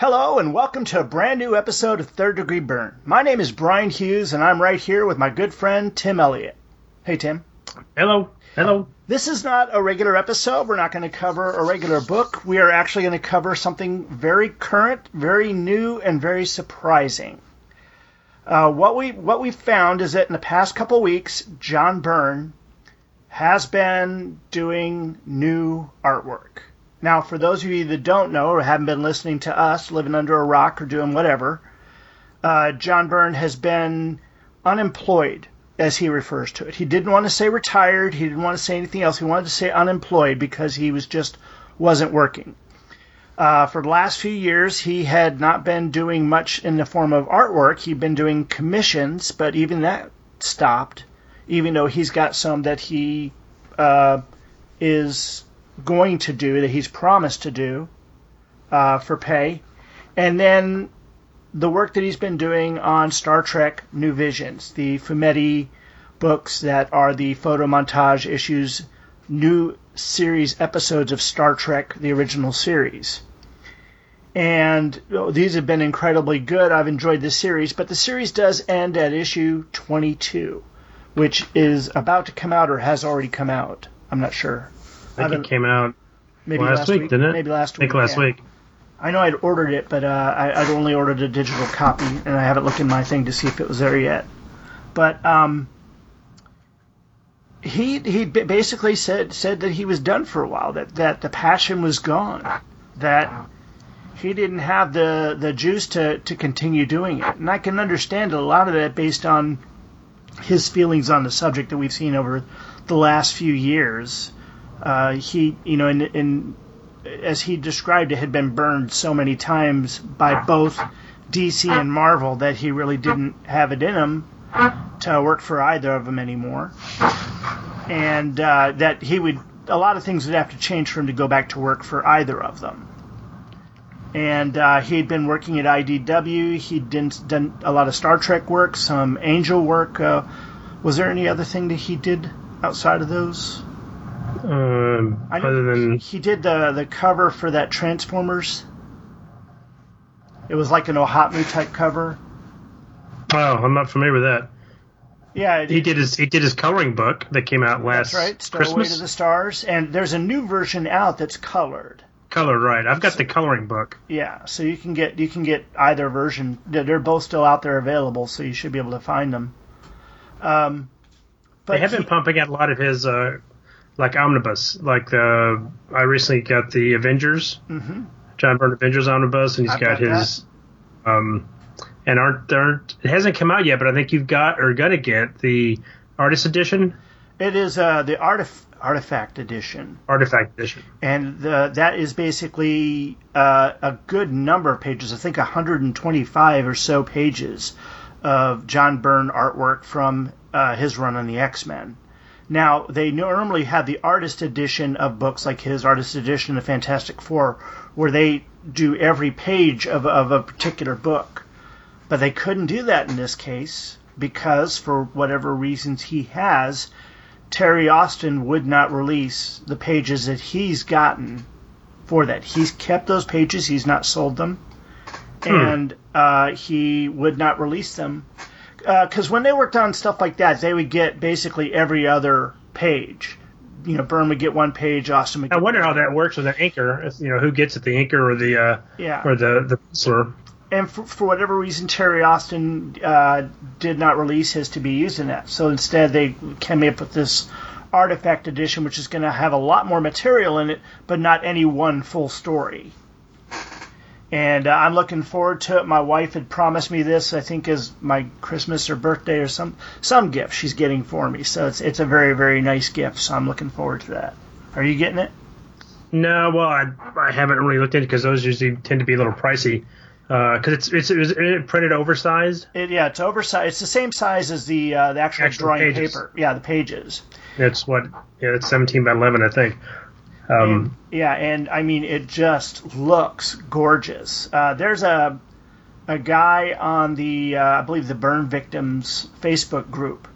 Hello, and welcome to a brand new episode of Third Degree Byrne. My name is Brian Hughes, and I'm right here with my good friend Tim Elliott. Hey, Tim. Hello. Hello. This is not a regular episode. We're not going to cover a regular book. We are actually going to cover something very current, very new, and very surprising. Uh, what we what we found is that in the past couple weeks, John Byrne has been doing new artwork. Now, for those of you that don't know or haven't been listening to us, living under a rock or doing whatever, uh, John Byrne has been unemployed, as he refers to it. He didn't want to say retired. He didn't want to say anything else. He wanted to say unemployed because he was just wasn't working. Uh, for the last few years, he had not been doing much in the form of artwork. He'd been doing commissions, but even that stopped, even though he's got some that he uh, is going to do, that he's promised to do uh, for pay. And then the work that he's been doing on Star Trek New Visions, the Fumetti books that are the photo montage issues, new series episodes of Star Trek, the original series. And oh, these have been incredibly good. I've enjoyed this series, but the series does end at issue 22, which is about to come out or has already come out. I'm not sure. I think it came out maybe last, week, didn't it? Maybe last I think week. last yeah. week. I know I'd ordered it, but uh, I, I'd only ordered a digital copy, and I haven't looked in my thing to see if it was there yet. But um, he he basically said said that he was done for a while. That that the passion was gone. That he didn't have the the juice to to continue doing it. And I can understand a lot of that based on his feelings on the subject that we've seen over the last few years. Uh, he, you know, in, in as he described it, had been burned so many times by both DC and Marvel that he really didn't have it in him to work for either of them anymore, and uh, that he would a lot of things would have to change for him to go back to work for either of them. And uh, he'd been working at IDW. He'd done, done a lot of Star Trek work, some Angel work. Uh, was there any other thing that he did outside of those? Um, I other than he did the the cover for that Transformers. It was like an OHOTMU type cover. oh, I'm not familiar with that. Yeah, He did his he did his coloring book that came out last that's right. Stowaway Christmas. to the Stars, and there's a new version out that's colored. Colored, right? I've got the coloring book. Yeah, so you can get you can get either version. They're both still out there available, so you should be able to find them. Um, but They have been pumping out a lot of his uh, like omnibus. Like the I recently got the Avengers, Mhm. John Byrne Avengers omnibus, and he's I've got, got his um, and aren't there? It hasn't come out yet, but I think you've got or gonna get the artist edition, it is uh, the artif- artifact edition. artifact edition. and the, that is basically uh, a good number of pages. I think 125 or so pages of John Byrne artwork from uh, his run on the X Men. Now they normally have the artist edition of books like his artist edition of Fantastic Four, where they do every page of, of a particular book, but they couldn't do that in this case because for whatever reasons he has, Terry Austin would not release the pages that he's gotten for that. He's kept those pages, he's not sold them, and uh, he would not release them. Because when they worked on stuff like that, they would get basically every other page. You know, Byrne would get one page, Austin would I wonder how that works with an inker. You know, who gets it, the inker or the uh, Yeah. or the the penciler. and for, for whatever reason, Terry Austin uh, did not release his to be used in that. So instead, they came up with this artifact edition, which is going to have a lot more material in it, but not any one full story. And uh, I'm looking forward to it. My wife had promised me this, I think, as my Christmas or birthday or some some gift she's getting for me. So it's it's a very very nice gift. So I'm looking forward to that. Are you getting it? No, well, I, I haven't really looked into it because those usually tend to be a little pricey. Because it's it's it was it printed oversized. It, yeah, it's oversized. It's the same size as the uh, the actual, Actual drawing pages. paper. Yeah, the pages. It's what yeah, it's 17 by 11, I think. Um, Yeah, and I mean it just looks gorgeous. Uh, there's a a guy on the uh, I believe the Byrne victims Facebook group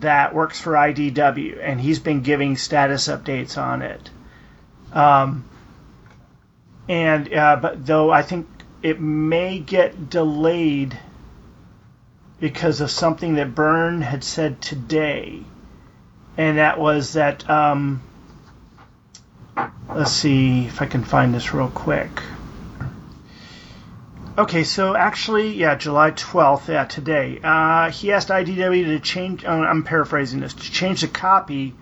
that works for IDW, and he's been giving status updates on it. Um, and uh, but though I think it may get delayed because of something that Byrne had said today, and that was that. Um, let's see if I can find this real quick. Okay, so actually, yeah, July 12th, yeah, today. Uh, he asked IDW to change, uh, I'm paraphrasing this, to change the copy.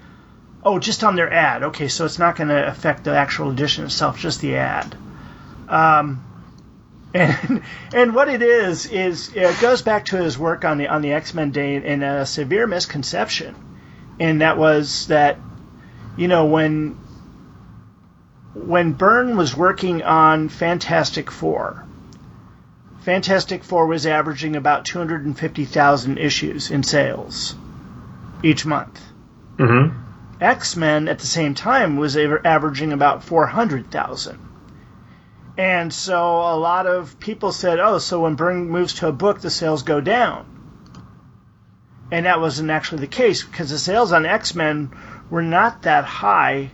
Oh, just on their ad. Okay, so it's not going to affect the actual edition itself, just the ad. Um, and and what it is is it goes back to his work on the on the X Men Day and a severe misconception, and that was that, you know, when when Byrne was working on Fantastic Four, Fantastic Four was averaging about 250,000 issues in sales each month. Mm-hmm. X Men at the same time was averaging about 400,000. And so a lot of people said, oh, so when Byrne moves to a book, the sales go down. And that wasn't actually the case because the sales on X Men were not that high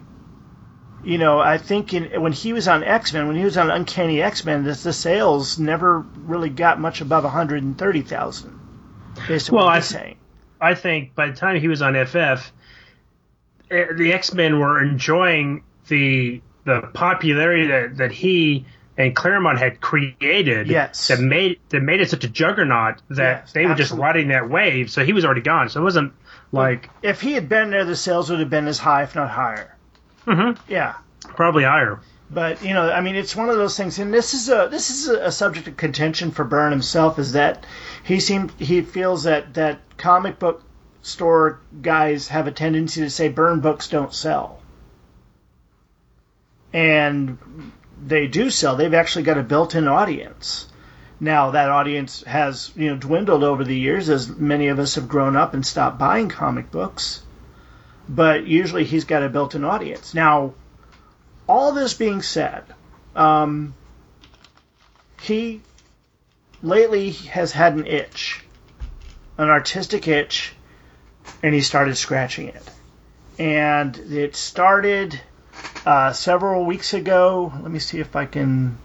you know, I think in, when he was on X Men, when he was on Uncanny X Men, the, the sales never really got much above 130,000. Based on well, what I, saying. I think by the time he was on FF, eh, the X Men were enjoying the the popularity that, that he and Claremont had created. Yes. That made that made it such a juggernaut that Yes, they were just riding that wave. So he was already gone. So it wasn't like If he had been there, the sales would have been as high, if not higher. Mhm. Yeah. probably higher. But you know, I mean, it's one of those things, and this is a this is a, a subject of contention for Byrne himself. Is that he seemed he feels that that comic book store guys have a tendency to say Byrne books don't sell, and they do sell. They've actually got a built-in audience. Now that audience has you know dwindled over the years as many of us have grown up and stopped buying comic books. But usually he's got a built-in audience. Now all this being said, um, he lately has had an itch, an artistic itch, and he started scratching it. And it started uh, several weeks ago. Let me see if I can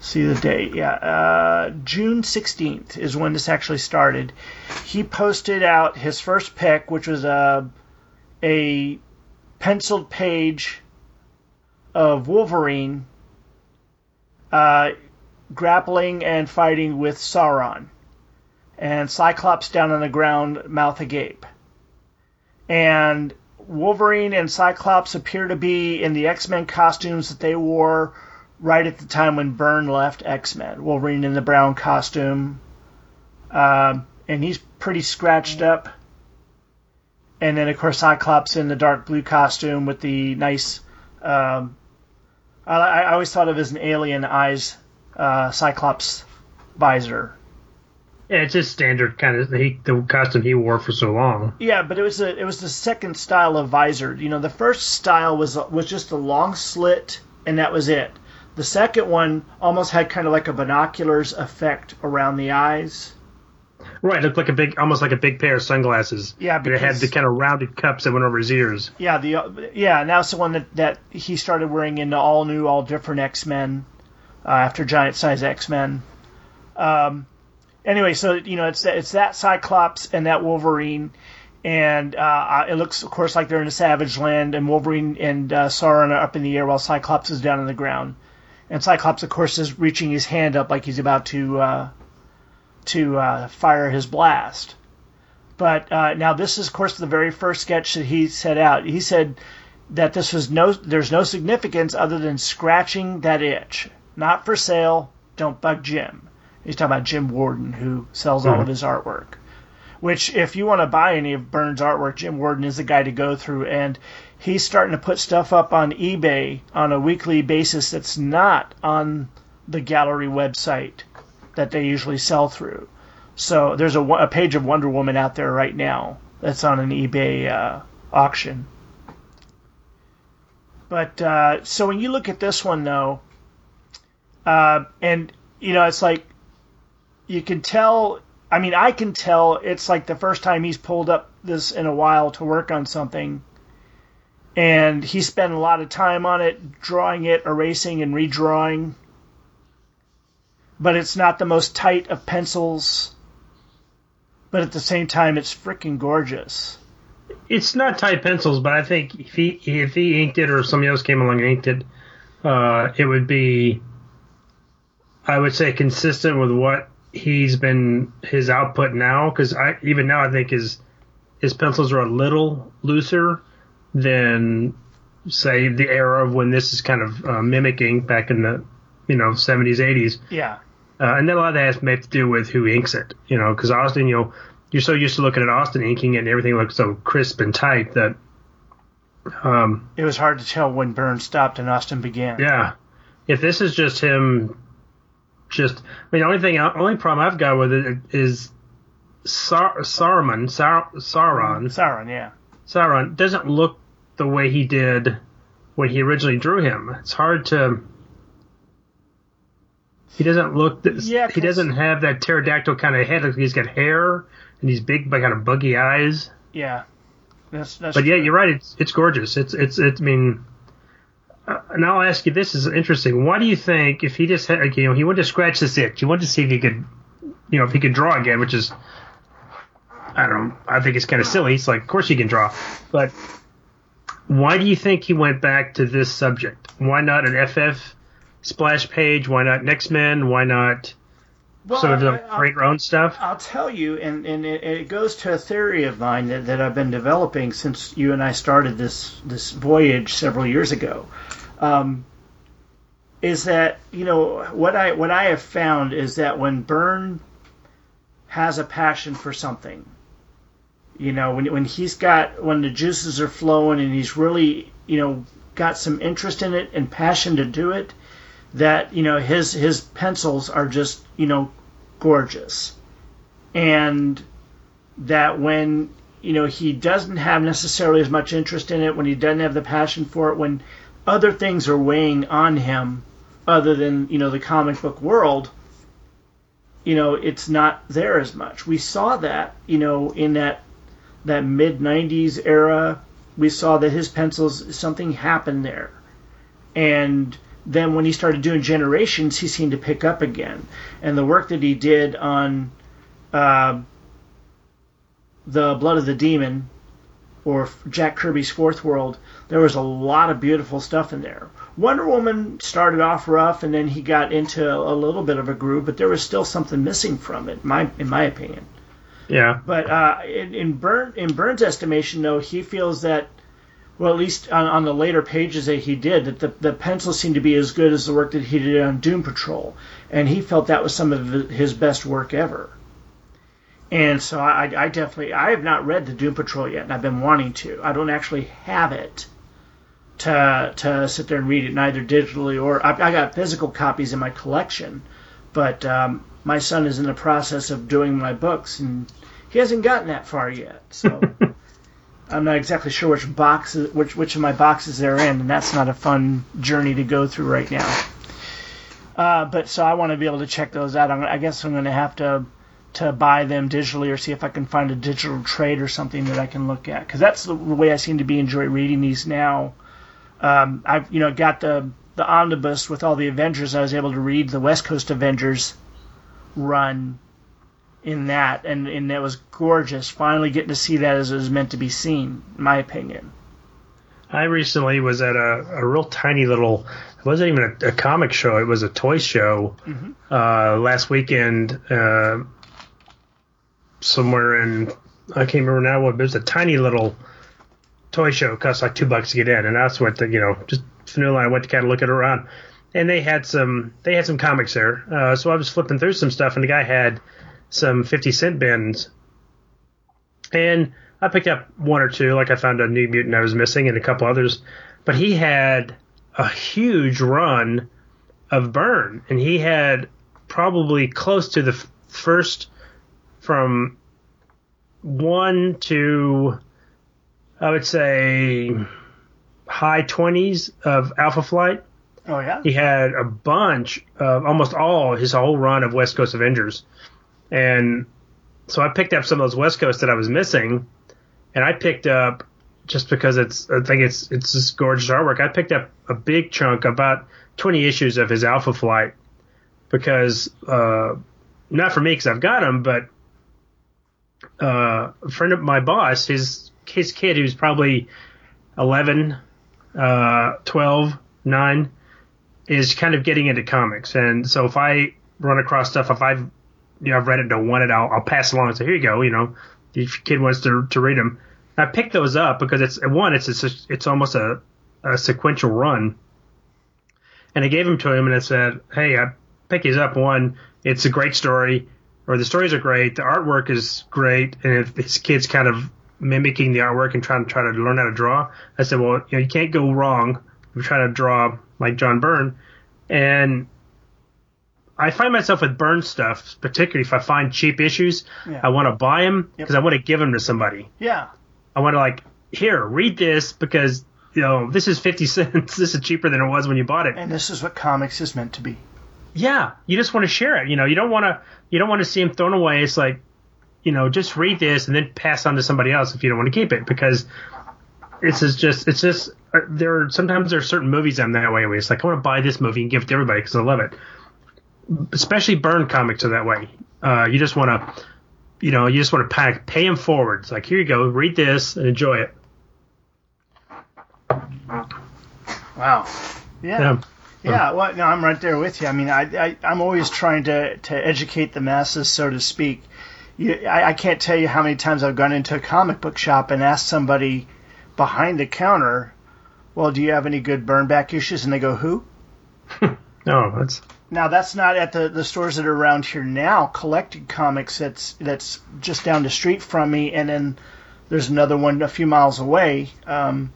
see the date. Yeah, uh, June 16th is when this actually started. He posted out his first pick, which was a a penciled page of Wolverine uh, grappling and fighting with Sauron, and Cyclops down on the ground, mouth agape. And Wolverine and Cyclops appear to be in the X Men costumes that they wore right at the time when Byrne left X Men. Wolverine in the brown costume, um, and he's pretty scratched up. And then, of course, Cyclops in the dark blue costume with the nice. Um, I, I always thought of as an alien eyes uh, Cyclops visor. Yeah, it's just standard kind of he, the costume he wore for so long. Yeah, but it was a, it was the second style of visor. You know, the first style was was just a long slit, and that was it. The second one almost had kind of like a binoculars effect around the eyes. Right, it looked like a big, almost like a big pair of sunglasses. Yeah, but it had the kind of rounded cups that went over his ears. Yeah, the yeah, and that's the one that, that he started wearing in the all new, all different X Men uh, after Giant Size X Men. Um, anyway, so you know it's it's that Cyclops and that Wolverine, and uh, it looks of course like they're in a Savage Land, and Wolverine and uh, Sauron are up in the air while Cyclops is down on the ground, and Cyclops of course is reaching his hand up like he's about to uh, to uh, fire his blast. But uh, now this is, of course, the very first sketch that he set out. He said that this was no, there's no significance other than scratching that itch. Not for sale. Don't bug Jim. He's talking about Jim Warden, who sells all of his artwork. Which, if you want to buy any of Byrne's artwork, Jim Warden is the guy to go through. And he's starting to put stuff up on eBay on a weekly basis that's not on the gallery website that they usually sell through. So there's a, a page of Wonder Woman out there right now that's on an eBay uh, auction. But uh, so when you look at this one though, uh, and you know it's like you can tell. I mean, I can tell it's like the first time he's pulled up this in a while to work on something, and he spent a lot of time on it, drawing it, erasing, and redrawing. but it's not the most tight of pencils. But at the same time, it's freaking gorgeous. It's not tight pencils, but I think if he if he inked it or somebody else came along and inked it, uh, it would be, I would say, consistent with what he's been his output now. Because I even now I think his his pencils are a little looser than say the era of when this is kind of uh, mimicking back in the you know 70s 80s Yeah. uh, and then a lot of that has may have to do with who inks it you know because austin you know you're so used to looking at austin inking it and everything looks so crisp and tight that um, It was hard to tell when Byrne's stopped and Austin began. yeah if this is just him just i mean the only thing only problem i've got with it is Sar- Saruman Sar- Sauron Sauron, yeah. Sauron doesn't look the way he did when he originally drew him. It's hard to. He doesn't look. This, Yeah, he doesn't have that pterodactyl kind of head. He's got hair and these big, but kind of buggy eyes. Yeah. That's, that's But yeah, you're right. It's it's gorgeous. It's it's it's. I mean, uh, and I'll ask you. This is interesting. Why do you think if he just had, like, you know, he wanted to scratch this itch, he wanted to see if he could, you know, if he could draw again, which is, I don't know. I think it's kind of silly. It's like, of course he can draw, but why do you think he went back to this subject? Why not an FF splash page? Why not Next Men? Why not well, sort of the create your own stuff? I'll tell you, and, and it, it goes to a theory of mine that, that I've been developing since you and I started this this voyage several years ago. Um, is that you know what I what I have found is that when Byrne has a passion for something, you know when when he's got when the juices are flowing and he's really you know got some interest in it and passion to do it, that you know his his pencils are just you know gorgeous. And that when you know he doesn't have necessarily as much interest in it when he doesn't have the passion for it when other things are weighing on him other than you know the comic book world you know it's not there as much. We saw that you know in that that mid 90s era we saw that his pencils something happened there. And then when he started doing generations he seemed to pick up again. And the work that he did on uh, the blood of the demon or jack kirby's fourth world there was a lot of beautiful stuff in there. Wonder woman started off rough and then he got into a little bit of a groove but there was still something missing from it my in my opinion Yeah, but uh, in, in Byrne in Byrne's estimation, though, he feels that, well, at least on, on the later pages that he did, that the, the pencils seemed to be as good as the work that he did on Doom Patrol, and he felt that was some of his best work ever. And so I, I definitely I have not read the Doom Patrol yet, and I've been wanting to. I don't actually have it to to sit there and read it, neither digitally or I, I got physical copies in my collection, but um, my son is in the process of doing my books, and he hasn't gotten that far yet. So I'm not exactly sure which boxes, which which of my boxes they're in, and that's not a fun journey to go through right now. Uh, but so I want to be able to check those out. I'm, I guess I'm going to have to to buy them digitally or see if I can find a digital trade or something that I can look at because that's the way I seem to be enjoy reading these now. Um, I've you know got the the omnibus with all the Avengers. I was able to read the West Coast Avengers run in that, and and that was gorgeous. Finally getting to see that as it was meant to be seen, in my opinion. I recently was at a, a real tiny little. It wasn't even a, a comic show. It was a toy show uh, last weekend. Uh, somewhere in I can't remember now what. But it was a tiny little toy show. It cost like two bucks to get in, and that's what the you know just vanilla. I went to kind of look it around, and they had some they had some comics there. Uh, so I was flipping through some stuff, and the guy had some fifty cent bins, and I picked up one or two. Like I found a New Mutant I was missing, and a couple others. But he had a huge run of Byrne, and he had probably close to the f- first from one to I would say high twenties of Alpha Flight. Oh yeah. He had a bunch of almost all his whole run of West Coast Avengers, and so I picked up some of those West Coast that I was missing, and I picked up just because it's I think it's it's just gorgeous artwork. I picked up a big chunk, about twenty issues of his Alpha Flight, because uh, not for me because I've got them, but uh, a friend of my boss, his his kid, who's probably 11, uh, 12, 9, is kind of getting into comics. And so if I run across stuff, if I've you know I've read it, don't want it, I'll, I'll pass along and say, here you go. You know, if your kid wants to to read them, I picked those up because it's one, it's a, it's almost a, a sequential run. And I gave them to him and I said, hey, I pick these up. One, it's a great story, or the stories are great, the artwork is great, and if his kid's kind of mimicking the artwork and trying to try to learn how to draw, I said, well, you know, you can't go wrong if trying to draw like John Byrne. And I find myself with Byrne stuff, particularly if I find cheap issues, Yeah. I want to buy them because Yep. I want to give them to somebody. Yeah. I want to like here read this because you know this is fifty cents. This is cheaper than it was when you bought it. And this is what comics is meant to be. yeah, you just want to share it. You know, you don't want to you don't want to see them thrown away. It's like you know just read this and then pass on to somebody else if you don't want to keep it because it's is just it's just uh, there are sometimes there are certain movies I'm that way with. It's like I want to buy this movie and give it to everybody because I love it. Especially Byrne comics are that way. Uh, you just want to you know, you just want to pack, pay them forward. It's like, here you go, read this and enjoy it. Wow. Yeah. Yeah. Yeah, well, no, I'm right there with you. I mean, I, I I'm always trying to to educate the masses, so to speak. You, I, I can't tell you how many times I've gone into a comic book shop and asked somebody behind the counter, "Well, do you have any good Byrne back issues?" And they go, "Who?" No, that's Now that's not at the, the stores that are around here now. Collected Comics that's that's just down the street from me, and then there's another one a few miles away. Um,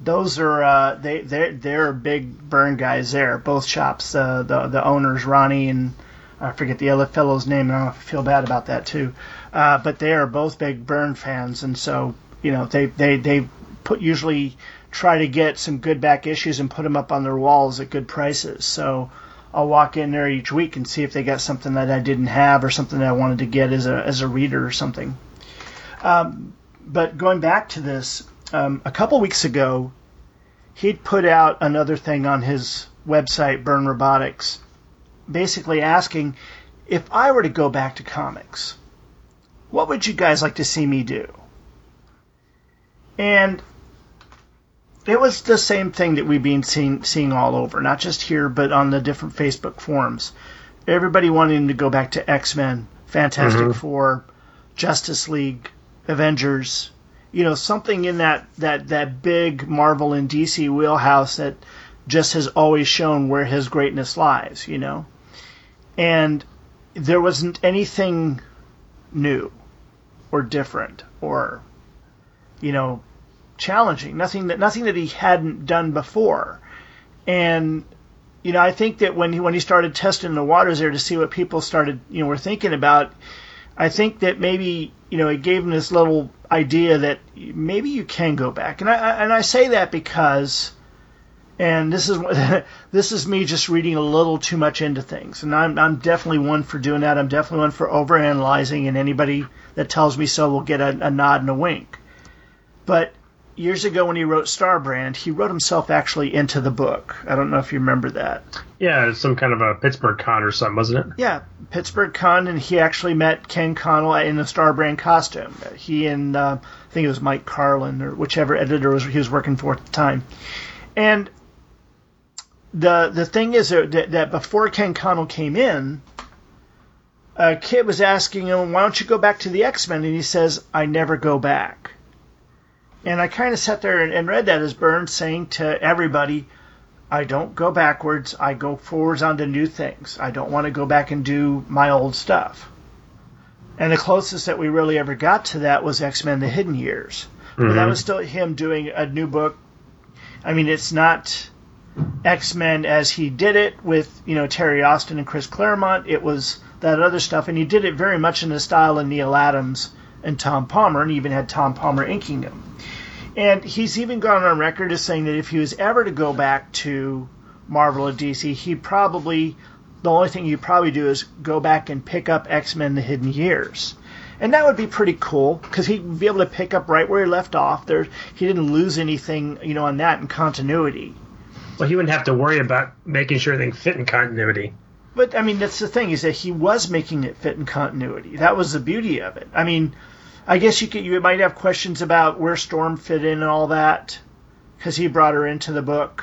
those are uh, they they they're big Byrne guys there. Both shops, uh, the the owners Ronnie and I forget the other fellow's name. and I feel bad about that too. Uh, but they are both big Byrne fans, and so you know they they they put usually try to get some good back issues and put them up on their walls at good prices. So. I'll walk in there each week and see if they got something that I didn't have or something that I wanted to get as a as a reader or something. Um, but going back to this, um, a couple weeks ago, he'd put out another thing on his website, Byrne Robotics, basically asking if I were to go back to comics, what would you guys like to see me do? And it was the same thing that we've been seeing seeing all over, not just here, but on the different Facebook forums. Everybody wanting to go back to X Men, Fantastic Mhm. Four, Justice League, Avengers. You know, something in that that that big Marvel and DC wheelhouse that just has always shown where his greatness lies. You know, and there wasn't anything new or different or you know challenging. Nothing that nothing that he hadn't done before. And you know i think that when he when he started testing the waters there to see what people started you know were thinking about i think that maybe you know it gave him this little idea that maybe you can go back. And i and i say that because and this is this is me just reading a little too much into things and i'm i'm definitely one for doing that i'm definitely one for overanalyzing and anybody that tells me so will get a, a nod and a wink but years ago when he wrote Starbrand, he wrote himself actually into the book. I don't know if you remember that. yeah, it's some kind of a Pittsburgh con or something, wasn't it? Yeah, Pittsburgh Con, and he actually met Ken Connell in a Starbrand costume. He and uh, I think it was Mike Carlin or whichever editor was he was working for at the time. And the the thing is that, that before Ken Connell came in, a kid was asking him, "Why don't you go back to the X Men?" And he says, "I never go back." And I kind of sat there and, and read that as Byrne's saying to everybody, I don't go backwards. I go forwards onto new things. I don't want to go back and do my old stuff. And the closest that we really ever got to that was X Men: The Hidden Years. But that Mhm. was still him doing a new book. I mean, it's not X Men as he did it with you know Terry Austin and Chris Claremont. It was that other stuff, and he did it very much in the style of Neal Adams and Tom Palmer, and even had Tom Palmer inking them. And he's even gone on record as saying that if he was ever to go back to Marvel or DC, he probably the only thing he'd probably do is go back and pick up X Men: The Hidden Years, and that would be pretty cool because he'd be able to pick up right where he left off. There, he didn't lose anything, you know, on that in continuity. Well, he wouldn't have to worry about making sure everything fit in continuity. But I mean, that's the thing is that he was making it fit in continuity. That was the beauty of it. I mean, I guess you could you might have questions about where Storm fit in and all that because he brought her into the book.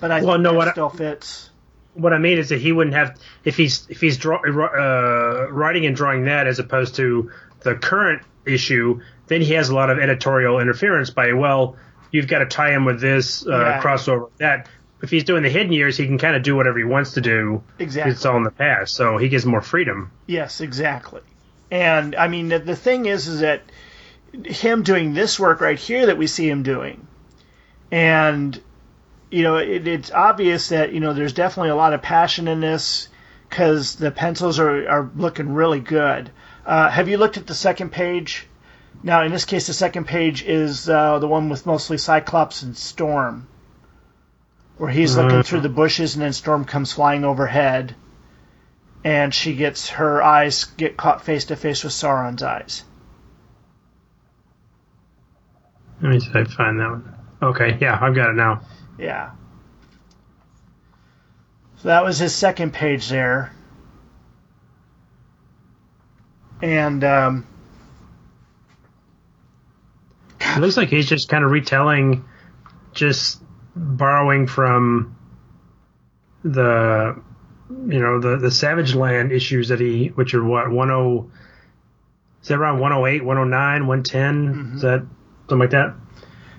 But I Well, think no, that what I- still fits. What I mean is that he wouldn't have if he's if he's draw, uh, writing and drawing that as opposed to the current issue. Then he has a lot of editorial interference by well, you've got to tie him with this uh, Yeah. crossover with that. If he's doing the hidden years, he can kind of do whatever he wants to do. Exactly. It's all in the past, so he gets more freedom. Yes, exactly. And I mean, the, the thing is, is that him doing this work right here that we see him doing, and you know, it, it's obvious that you know there's definitely a lot of passion in this because the pencils are are looking really good. Uh, have you looked at the second page? Now, in this case, the second page is uh, the one with mostly Cyclops and Storm, where he's looking through the bushes and then Storm comes flying overhead and she gets her eyes get caught face to face with Sauron's eyes. Let me see if I find that one. Okay, yeah, I've got it now. Yeah. So that was his second page there. And um, It looks like he's just kind of retelling, just borrowing from the, you know, the the Savage Land issues that he, which are what one oh, is that around 108, 109, 110? Is that something like that?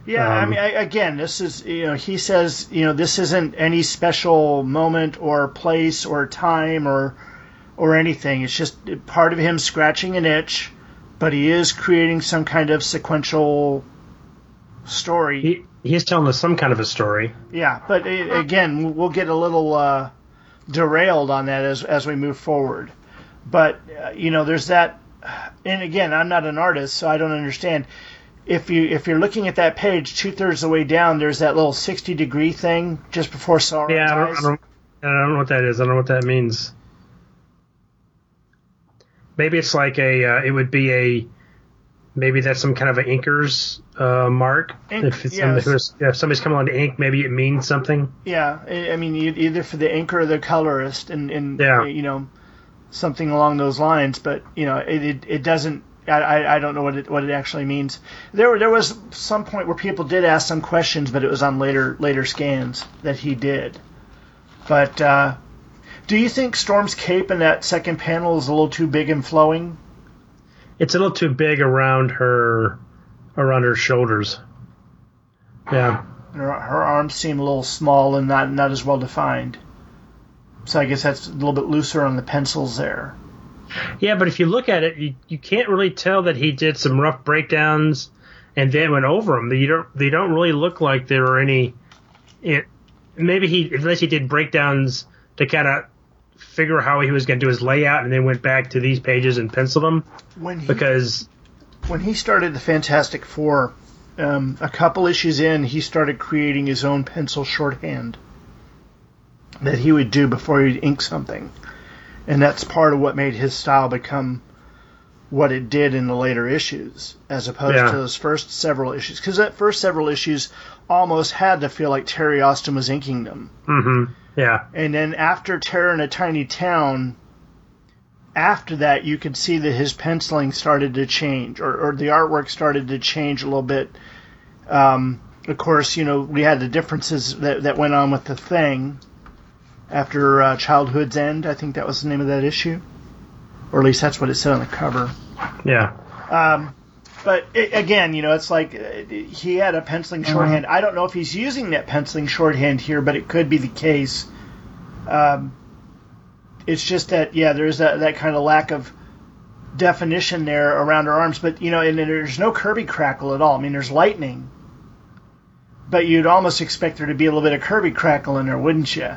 yeah, I Um, mean, I, again, this is you know he says you know this isn't any special moment or place or time or or anything. It's just part of him scratching an itch, but he is creating some kind of sequential story. He he's telling us some kind of a story. Yeah, but uh, again, we'll get a little uh, derailed on that as as we move forward. But uh, you know, there's that, and again, I'm not an artist, so I don't understand. If you if you're looking at that page, two thirds of the way down, there's that little 60 degree thing just before Sauron's Yeah, I don't. I don't, I don't know what that is. I don't know what that means. Maybe it's like a. Uh, it would be a. Maybe that's some kind of an inker's uh, mark. Ink, if it's yes. somebody, who's- if somebody's coming on to ink, maybe it means something. Yeah, I I mean, either for the inker or the colorist, and, and Yeah. you know, something along those lines. But you know, it it, it doesn't. I, I I don't know what it what it actually means. There were- there was some point where people did ask some questions, but it was on later later scans that he did. But uh, do you think Storm's cape in that second panel is a little too big and flowing? It's a little too big around her, around her shoulders. Yeah, Her, her arms seem a little small and not not as well defined. So I guess that's a little bit looser on the pencils there. yeah. But if you look at it, you, you can't really tell that he did some rough breakdowns and then went over them. They don't they don't really look like there were any. It maybe he unless he did breakdowns to kind of figure how he was going to do his layout and then went back to these pages and penciled them When he because when he started the Fantastic Four, um, a couple issues in, he started creating his own pencil shorthand that he would do before he'd ink something, and that's part of what made his style become what it did in the later issues, as opposed Yeah. to those first several issues. Because that first several issues almost had to feel like Terry Austin was inking them. hmm yeah And then after Terror in a Tiny Town, after that, you could see that his penciling started to change, or, or the artwork started to change a little bit. Um, of course, you know, we had the differences that, that went on with the thing after uh, Childhood's End. I think that was the name of that issue. Or at least that's what it said on the cover. yeah Um, but it, again, you know, it's like uh, he had a penciling shorthand. I don't know if he's using that penciling shorthand here, but it could be the case. Um, it's just that, yeah, there's that, that kind of lack of definition there around her arms. But, you know, and there's no Kirby crackle at all. I mean, there's lightning. But you'd almost expect there to be a little bit of Kirby crackle in there, wouldn't you?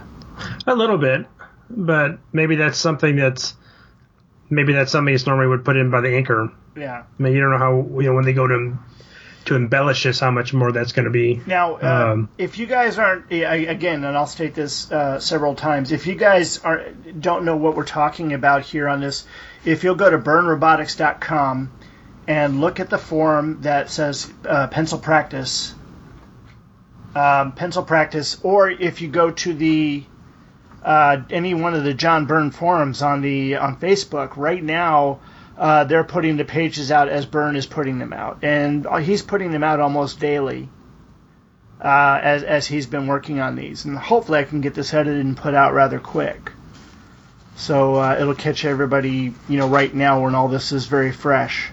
a little bit but maybe that's something that's maybe that's something that's normally would put in by the inker Yeah. I mean, you don't know how you know when they go to to embellish this, how much more that's going to be. Now, uh, Um, if you guys aren't again, and I'll state this uh, several times, if you guys are don't know what we're talking about here on this, if you'll go to byrnerobotics.com and look at the forum that says uh, pencil practice, um, pencil practice, or if you go to the uh, any one of the John Byrne forums on the on Facebook right now. Uh, they're putting the pages out as Byrne is putting them out, and he's putting them out almost daily uh, as as he's been working on these, and hopefully I can get this edited and put out rather quick. So uh, it'll catch everybody, you know, right now when all this is very fresh.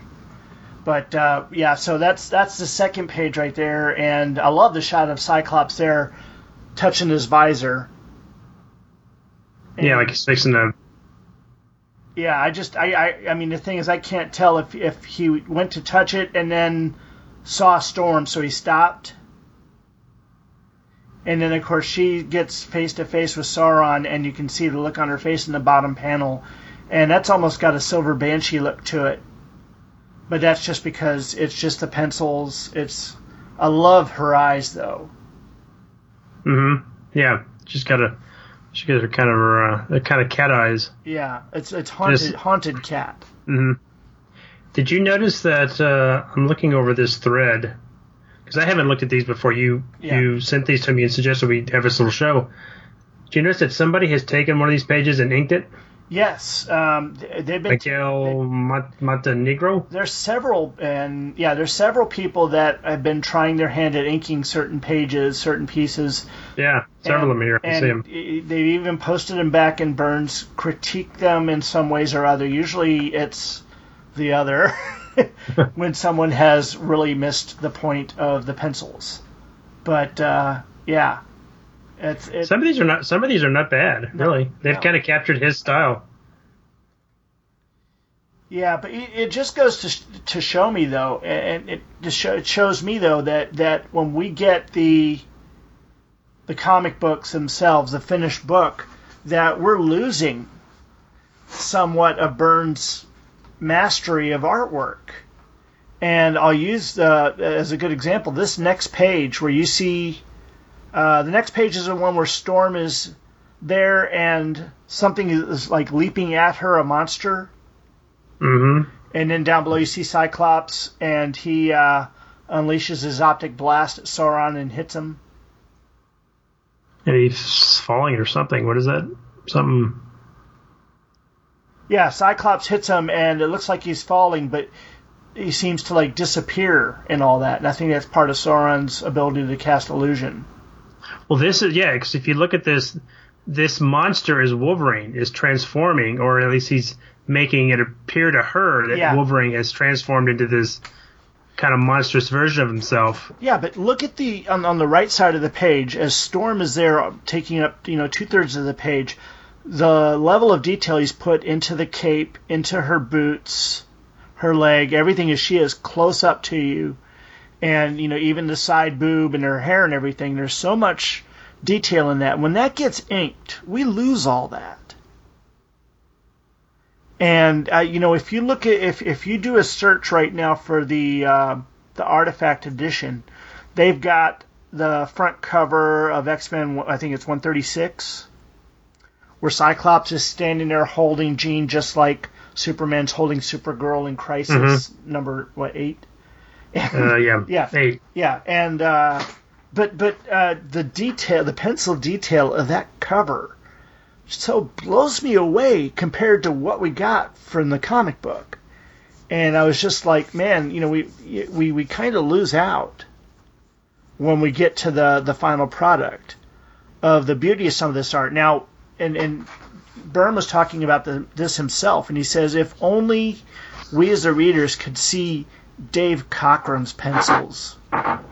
But uh, yeah, so that's that's the second page right there, and I love the shot of Cyclops there, touching his visor. And yeah, like he's fixing to. Yeah, I just I, I I mean the thing is I can't tell if if he went to touch it and then saw a storm, so he stopped. And then of course she gets face to face with Sauron, and you can see the look on her face in the bottom panel, and that's almost got a silver banshee look to it but that's just because it's just the pencils. It's I love her eyes though. Mm-hmm. Yeah, she's got a she got her kind of her uh, kind of cat eyes. Yeah, it's it's haunted just, haunted cat. Mm-hmm. Did you notice that uh, I'm looking over this thread because I haven't looked at these before. You yeah. you sent these to me and suggested we have this little show. Did you notice that somebody has taken one of these pages and inked it? Yes, um, they've been. Miguel Montenegro. There's several, and yeah, there's several people that have been trying their hand at inking certain pages, certain pieces. Yeah, several and, of them here. I see them. They've even posted them back in Byrne's, critique them in some ways or other. Usually, it's the other when someone has really missed the point of the pencils. But uh, yeah, it's, it, some of these are not. Some of these are not bad. No, really, they've no. kind of captured his style. Yeah, but it, it just goes to to show me though, and it just show, it shows me though that that when we get the the comic books themselves, the finished book, that we're losing somewhat of Byrne's mastery of artwork. And I'll use the, as a good example this next page where you see uh, the next page is the one where Storm is there and something is like leaping at her, a monster. Mm-hmm. And then down below you see Cyclops, and he uh, unleashes his optic blast at Sauron and hits him. And he's falling or something. What is that? Something. Yeah, Cyclops hits him, and it looks like he's falling, but he seems to like disappear and all that. And I think that's part of Sauron's ability to cast illusion. Well, this is yeah, because if you look at this, this monster is Wolverine is transforming, or at least he's making it appear to her that yeah. Wolverine has transformed into this kind of monstrous version of himself. Yeah, but look at the on, on the right side of the page as Storm is there um, taking up you know two thirds of the page. The level of detail he's put into the cape, into her boots, her leg, everything as she is close up to you and you know even the side boob and her hair and everything. There's so much detail in that. When that gets inked, we lose all that. And uh, you know, if you look at if if you do a search right now for the uh, the artifact edition, they've got the front cover of X Men. I think it's 136, where Cyclops is standing there holding Jean, just like Superman's holding Supergirl in Crisis mm-hmm. number what eight. Uh, yeah, yeah, eight. Yeah, and uh, but but uh, the detail, the pencil detail of that cover, so blows me away compared to what we got from the comic book. And I was just like, man, you know, we we we kind of lose out when we get to the the final product of the beauty of some of this art. Now, and and Byrne was talking about the, this himself, and he says if only we as the readers could see Dave Cockrum's pencils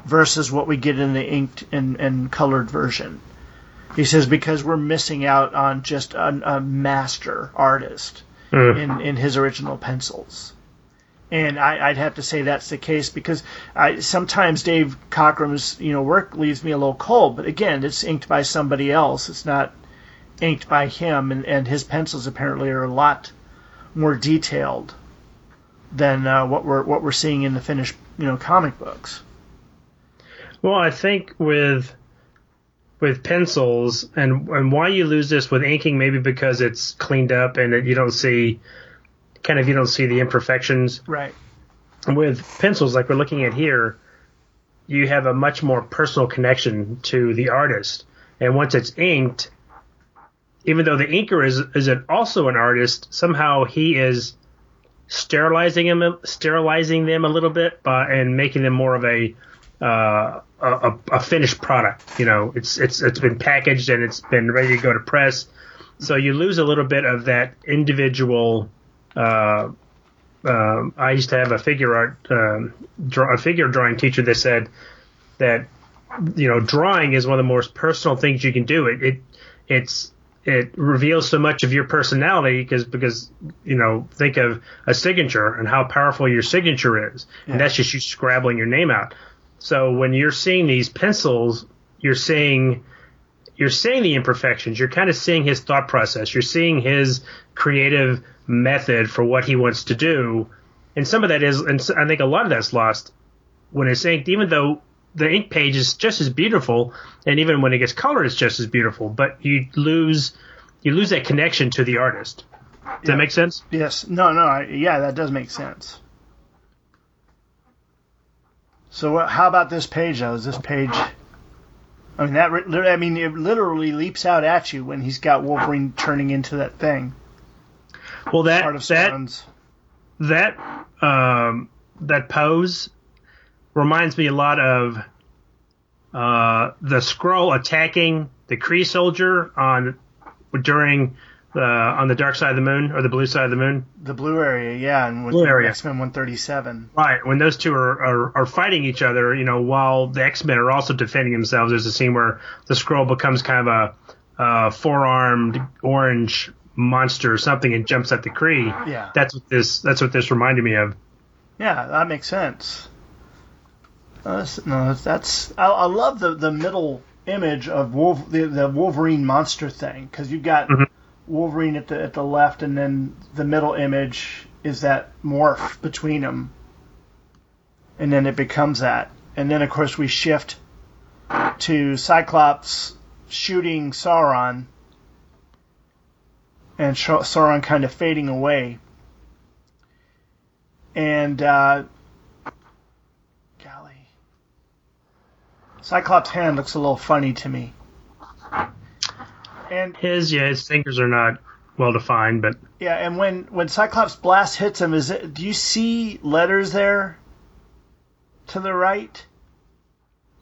versus what we get in the inked and, and colored version. He says because we're missing out on just a, a master artist mm. in, in his original pencils. And I, would have to say that's the case because I, sometimes Dave Cockrum's you know work leaves me a little cold. But again, it's inked by somebody else. It's not inked by him, and, and his pencils apparently are a lot more detailed than uh, what we're what we're seeing in the finished you know comic books. Well, I think with with pencils and and why you lose this with inking maybe because it's cleaned up and you don't see kind of you don't see the imperfections. Right. With pencils like we're looking at here, you have a much more personal connection to the artist. And once it's inked, even though the inker is is an, also an artist, somehow he is sterilizing them sterilizing them a little bit by, and making them more of a uh, a, a, finished product. You know, it's it's it's been packaged and it's been ready to go to press. So you lose a little bit of that individual. Uh, um, I used to have a figure art, um, draw, a figure drawing teacher that said that you know drawing is one of the most personal things you can do. It, it it's it reveals so much of your personality because because you know think of a signature and how powerful your signature is, yeah. and that's just you scrabbling your name out. So when you're seeing these pencils, you're seeing you're seeing the imperfections. You're kind of seeing his thought process. You're seeing his creative method for what he wants to do. And some of that is, and I think a lot of that's lost when it's inked, even though the ink page is just as beautiful, and even when it gets colored, it's just as beautiful. But you lose, you lose that connection to the artist. Does yeah. that make sense? Yes. No. No. I, yeah, that does make sense. So how about this page though? Is this page? I mean that. I mean it literally leaps out at you when he's got Wolverine turning into that thing. Well, that that that um, that pose reminds me a lot of uh, the Skrull attacking the Kree soldier on during the on the dark side of the moon or the blue side of the moon. The blue area, yeah, and with blue area. X Men 137. Right, when those two are, are, are fighting each other, you know, while the X Men are also defending themselves. There's a scene where the Skrull becomes kind of a, a four armed orange monster or something and jumps at the Kree. Yeah, that's what this that's what this reminded me of. Yeah, that makes sense. Uh, no, that's I, I, love the the middle image of Wolf, the, the Wolverine monster thing because you've got. Mm-hmm. Wolverine at the at the left, and then the middle image is that morph between them, and then it becomes that, and then of course we shift to Cyclops shooting Sauron, and Sauron kind of fading away, and uh, golly, Cyclops' hand looks a little funny to me. And his, yeah, his fingers are not well defined, but yeah. And when when Cyclops blast hits him, is it? Do you see letters there to the right?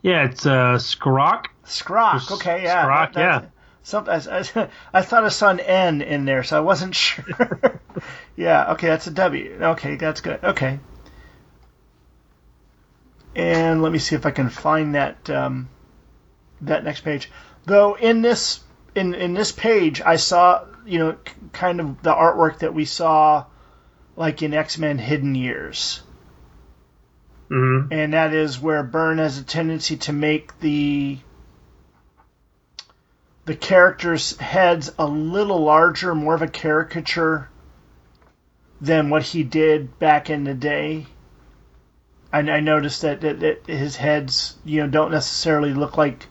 Yeah, it's uh, Skrock. Skrock. Okay, yeah. Skrock. That, yeah. Something. I, I, I, thought I saw an N in there, so I wasn't sure. yeah. Okay, that's a W. Okay, that's good. Okay. And let me see if I can find that um, that next page. Though in this in in this page, I saw you know kind of the artwork that we saw like in X Men Hidden Years. Mm-hmm. And that is where Byrne has a tendency to make the the characters' heads a little larger, more of a caricature than what he did back in the day. I, I noticed that, that, that his heads, you know, don't necessarily look like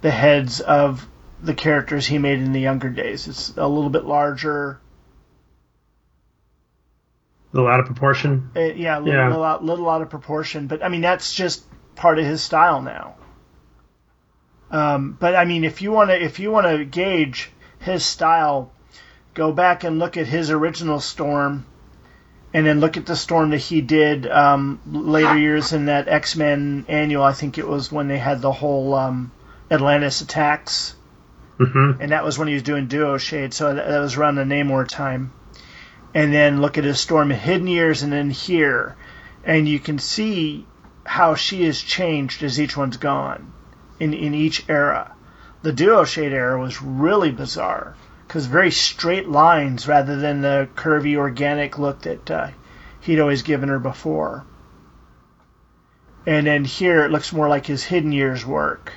the heads of the characters he made in the younger days. It's a little bit larger. A little out of proportion. Uh, yeah, a little, yeah. Little, out, little out of proportion. But I mean, that's just part of his style now. Um, but I mean, if you want to, if you want to gauge his style, go back and look at his original Storm, and then look at the Storm that he did um, later years in that X Men annual. I think it was when they had the whole um, Atlantis attacks Mm-hmm. And that was when he was doing Duo Shade, so that, was around the Namor time. And then look at his Storm of Hidden Years, and then here, and you can see how she has changed as each one's gone in in each era. The Duo Shade era was really bizarre because very straight lines rather than the curvy organic look that uh, he'd always given her before. And then here it looks more like his Hidden Years work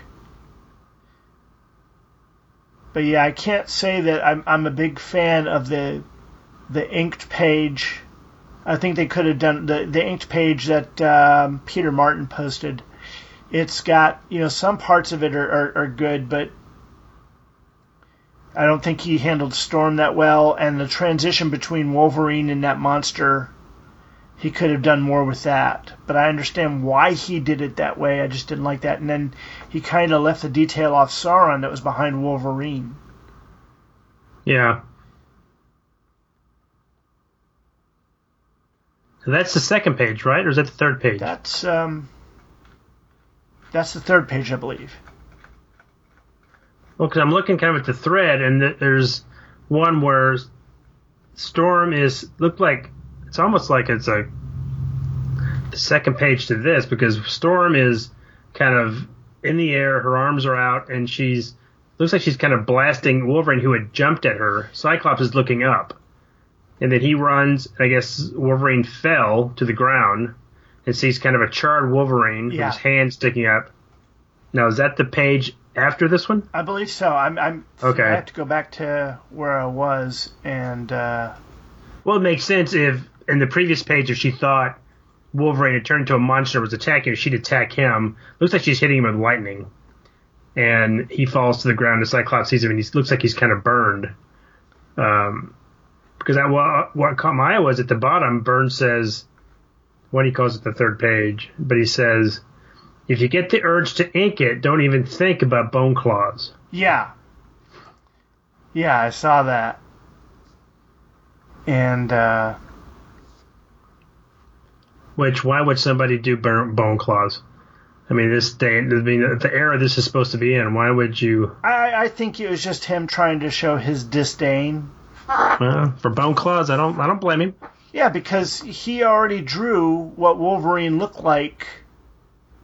but yeah, I can't say that I'm I'm a big fan of the the inked page. I think they could have done the the inked page that um, Peter Martin posted. It's got you know some parts of it are, are, are good, but I don't think he handled Storm that well, and the transition between Wolverine and that monster he could have done more with that. But I understand why he did it that way. I just didn't like that. And then he kind of left the detail off Sauron that was behind Wolverine. Yeah. That's the second page, right? Or is that the third page? That's um, that's the third page, I believe. Well, because I'm looking kind of at the thread, and th- there's one where Storm is looked like it's almost like it's a the second page to this because Storm is kind of in the air, her arms are out, and she's looks like she's kind of blasting Wolverine, who had jumped at her. Cyclops is looking up, and then he runs. I guess Wolverine fell to the ground and sees kind of a charred Wolverine Yeah. with his hand sticking up. Now, is that the page after this one? I believe so. I'm. I'm Okay. I have to go back to where I was, and uh, Well, it makes sense if in the previous page, if she thought Wolverine had turned into a monster was attacking her, she'd attack him. Looks like she's hitting him with lightning. And he falls to the ground, and Cyclops sees him, and he looks like he's kind of burned. Um, because I, what, what caught my eye was at the bottom, Burns says, what he calls it the third page, but he says, if you get the urge to ink it, don't even think about bone claws. yeah, yeah, I saw that, and uh, Which why would somebody do Byrne, bone claws? I mean, this day, I mean, the era this is supposed to be in. Why would you I, I think it was just him trying to show his disdain. uh, for bone claws? I don't. I don't blame him. Yeah, because he already drew what Wolverine looked like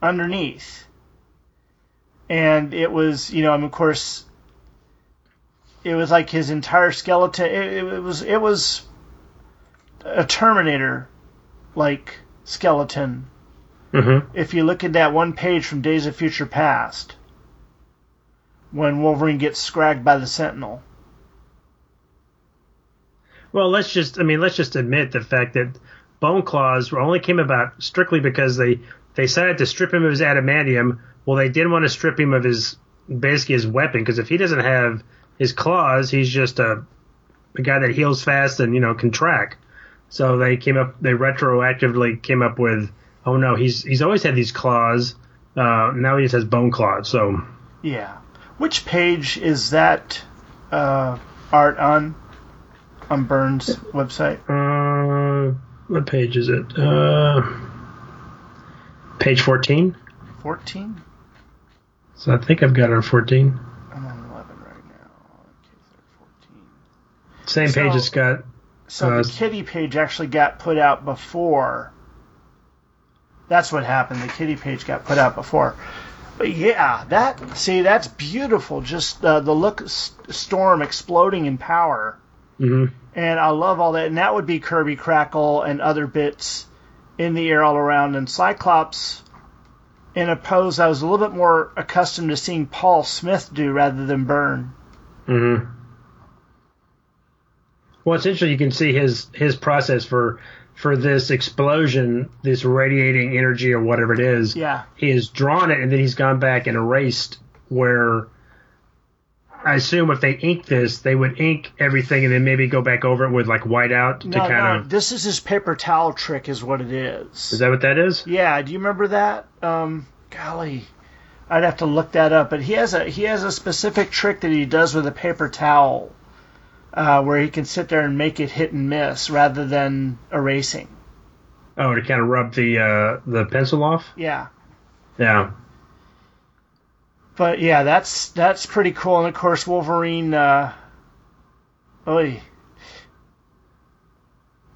underneath. And it was, you know, I mean, of course, it was like his entire skeleton. It, it was, it was a Terminator like skeleton. Mm-hmm. If you look at that one page from Days of Future Past, when Wolverine gets scragged by the Sentinel. Well, let's just. I mean, let's just admit the fact that bone claws only came about strictly because they they decided to strip him of his adamantium. Well, they didn't want to strip him of his basically his weapon because if he doesn't have his claws, he's just a a guy that heals fast and you know can track. So they came up. They retroactively came up with, oh no, he's he's always had these claws. Uh, now he just has bone claws. So Yeah. Which page is that uh, art on? On Byrne's website? uh, what page is it? Uh, page fourteen. 14? So I think I've got it on 14. I'm on 11 right now. Okay, so 14. Same So- page it's got. So Uh, the kitty page actually got put out before. That's what happened. The kitty page got put out before. But yeah, that see that's beautiful. Just uh, the look, s- storm exploding in power, mm-hmm. and I love all that. And that would be Kirby Crackle and other bits in the air all around. And Cyclops, in a pose I was a little bit more accustomed to seeing Paul Smith do rather than Byrne. hmm Well, it's interesting. You can see his his process for for this explosion, this radiating energy or whatever it is. Yeah, He has drawn it and then he's gone back and erased. Where I assume if they ink this, they would ink everything and then maybe go back over it with like whiteout to no, kind no, of. this is his paper towel trick, is what it is. Is that what that is? Yeah, do you remember that? Um, golly, I'd have to look that up. But he has a he has a specific trick that he does with a paper towel, uh, where he can sit there and make it hit and miss rather than erasing. Oh, to kind of rub the uh, the pencil off. Yeah, Yeah. But yeah, that's that's pretty cool. And of course, Wolverine. Uh, oy.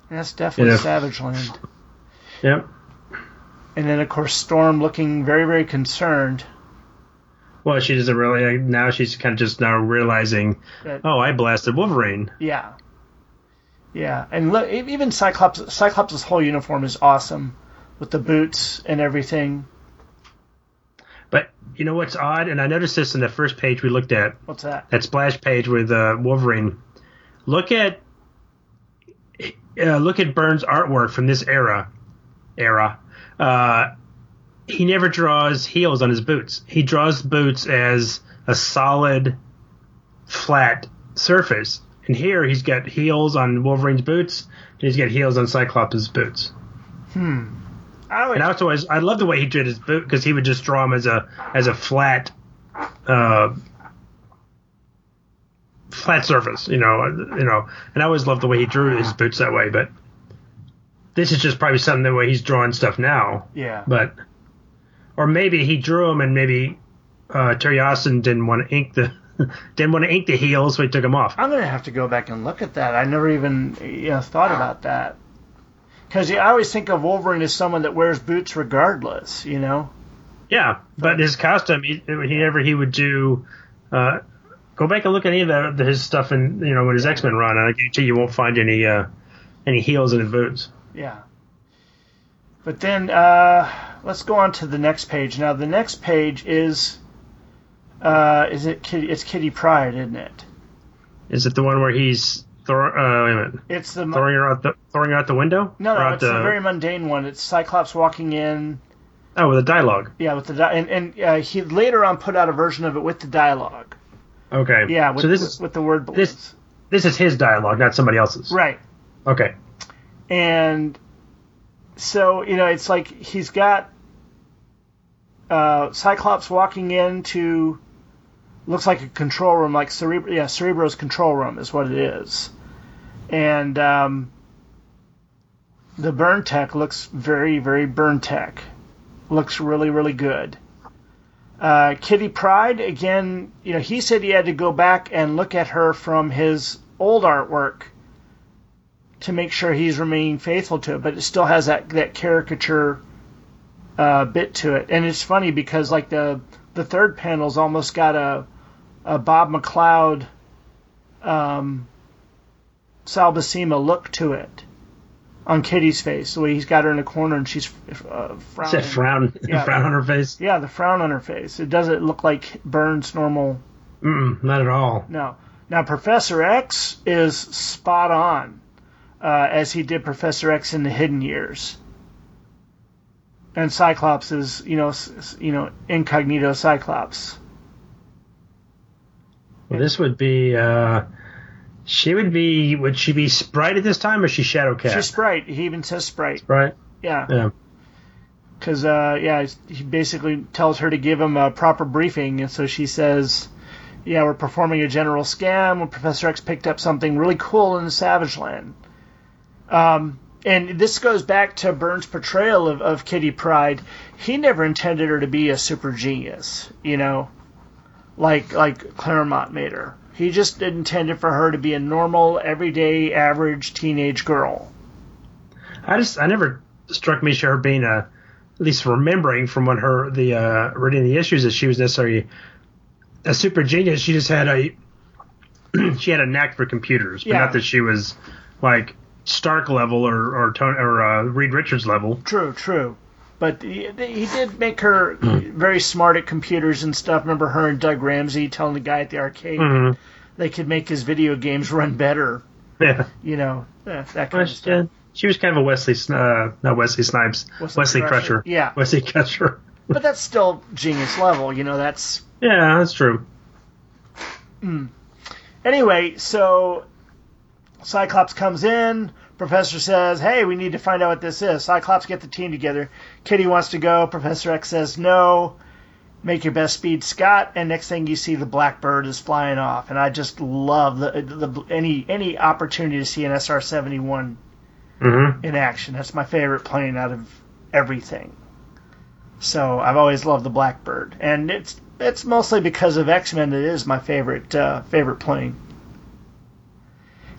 That's definitely Yeah. Savage Land. Yep. And then, of course, Storm looking very, very concerned. Well, she doesn't really. Now she's kind of just now realizing, That, oh, I blasted Wolverine. Yeah. Yeah, and look, even Cyclops, Cyclops' whole uniform is awesome, with the boots and everything. But you know what's odd, and I noticed this in the first page we looked at, What's that? that splash page with uh, Wolverine. Look at uh, look at Byrne's artwork from this era. Era. Uh, he never draws heels on his boots. He draws boots as a solid, flat surface. And here he's got heels on Wolverine's boots, and he's got heels on Cyclops' boots. Hmm. I would, And I also always, I love the way he did his boot because he would just draw him as a as a flat, uh, flat surface, you know, you know. And I always loved the way he drew his boots that way, but this is just probably something the way he's drawing stuff now. Yeah. But or maybe he drew them and maybe uh, Terry Austin didn't want to ink the didn't want to ink the heels, so he took them off. I'm gonna have to go back and look at that. I never even you know thought about that. Because I always think of Wolverine as someone that wears boots regardless, you know. Yeah, but his costume, he, whenever he would do, uh, go back and look at any of the, his stuff in you know in his X Men run, and I guarantee you won't find any uh, any heels in his boots. Yeah. But then uh, let's go on to the next page. Now the next page is uh, is it Kitty? It's Kitty Pryde, isn't it? Is it the one where he's throw, uh, wait a minute, It's the throwing her out the throwing her out the window? no, no. It's the very mundane one. It's Cyclops walking in. oh with the dialogue. Yeah, with the di- and and uh, he later on put out a version of it with the dialogue. Okay. Yeah, with, so this with, is with the word balloons. this- this is his dialogue, not somebody else's. right. Okay. and so you know it's like he's got uh, Cyclops walking into looks like a control room, like Cerebro, yeah, Cerebro's control room is what it is, and um, the Byrne tech looks very very Byrne tech, looks really really good. Uh, Kitty Pryde again, you know, he said he had to go back and look at her from his old artwork to make sure he's remaining faithful to it, but it still has that that caricature uh, bit to it. And it's funny because like the the third panel's almost got a a Bob McLeod, um, Sal Buscema look to it on Kitty's face. The way he's got her in a corner and she's uh, frowning. Said frown, Yeah. frown on her face. Yeah, the frown on her face. It doesn't look like Byrne's normal. Mm-mm, not at all. No. Now Professor X is spot on, uh, as he did Professor X in the Hidden Years. And Cyclops is, you know, you know, incognito Cyclops. Well, this would be. Uh, she would be. Would she be Sprite at this time, or is she Shadow Cat? She's Sprite. He even says Sprite. Right. Yeah. Yeah. Because, uh, yeah, he basically tells her to give him a proper briefing, and so she says, "Yeah, we're performing a general scam. When Professor X picked up something really cool in the Savage Land." Um, and this goes back to Byrne's portrayal of, of Kitty Pryde. He never intended her to be a super genius, you know, like like Claremont made her. He just intended for her to be a normal, everyday, average teenage girl. I just. I never struck me as her being a. At least remembering from when her the uh, reading the issues that she was necessarily a super genius. She just had a. she had a knack for computers, but Yeah. not that she was like Stark level or or Tony, or uh, Reed Richards level. True, true. But he, he did make her very smart at computers and stuff. Remember her and Doug Ramsey telling the guy at the arcade Mhm. they could make his video games run better. Yeah. You know, that kind Well, of she, stuff. she was kind of a Wesley, uh, not Wesley Snipes, Wesley Wesley, Crusher. Crusher. Yeah. Wesley Crusher. But that's still genius level. You know, that's yeah, that's true. Anyway, so Cyclops comes in. Professor says, "Hey, we need to find out what this is." Cyclops get the team together. Kitty wants to go. Professor X says, "No." Make your best speed, Scott. And next thing you see, the Blackbird is flying off, and I just love the, the any any opportunity to see an SR seventy one hmm in action. That's my favorite plane out of everything. So I've always loved the Blackbird, and it's it's mostly because of X Men that it is my favorite uh, favorite plane.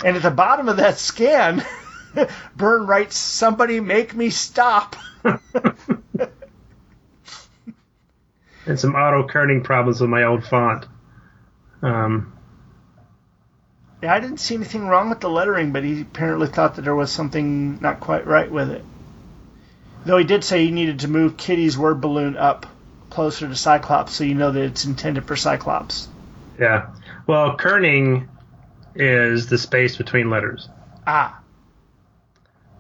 And at the bottom of that scan, Byrne writes, "Somebody make me stop." And some auto kerning problems with my old font. Um, Yeah, I didn't see anything wrong with the lettering, but he apparently thought that there was something not quite right with it. Though he did say he needed to move Kitty's word balloon up closer to Cyclops so you know that it's intended for Cyclops. yeah. Well, kerning is the space between letters, Ah,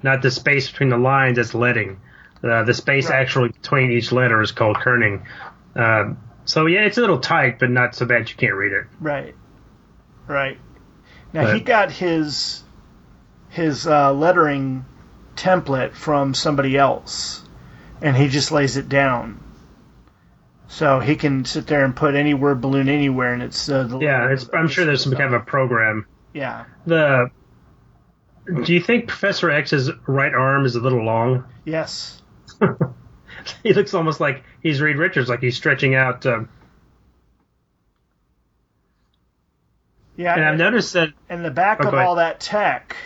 not the space between the lines. That's letting. Uh, the space Right. actually between each letter is called kerning. Um, so yeah, it's a little tight, but not so bad you can't read it. right, right. Now he got his his uh, lettering template from somebody else, and he just lays it down. So he can sit there and put any word balloon anywhere, and it's uh, the Yeah, it's, I'm sure there's some kind of a program. yeah, The do you think Professor X's right arm is a little long? yes, he looks almost like he's Reed Richards, like he's stretching out. Um, yeah. and I've noticed that. In the back Oh, of all that tech.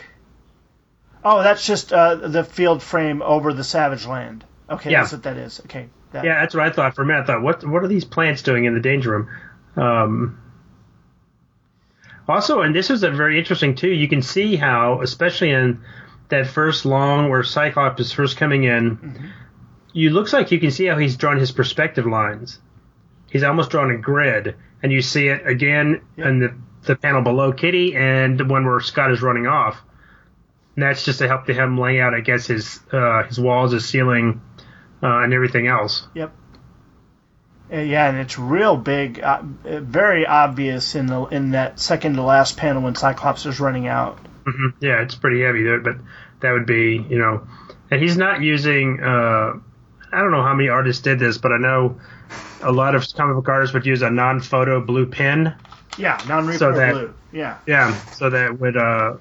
Oh, that's just uh, the field frame over the Savage Land. Okay, Yeah. that's what that is. Okay, that, Yeah, that's what I thought for a minute. I thought, what what are these plants doing in the danger room? Um, also, and this is a very interesting too. You can see how, especially in that first long where Cyclops is first coming in, you looks like you can see how he's drawn his perspective lines. He's almost drawn a grid, and you see it again in the the panel below Kitty and the one where Scott is running off. And that's just to help to him lay out, I guess, his uh, his walls, his ceiling, uh, and everything else. Yep. Uh, yeah, and it's real big, uh, very obvious in the in that second to last panel when Cyclops is running out. hmm Yeah, it's pretty heavy there, but that would be, you know, and he's not using. Uh, I don't know how many artists did this, but I know a lot of comic book artists would use a non-photo blue pen. Yeah, non-repro So that- blue. Yeah, Yeah, so that would uh,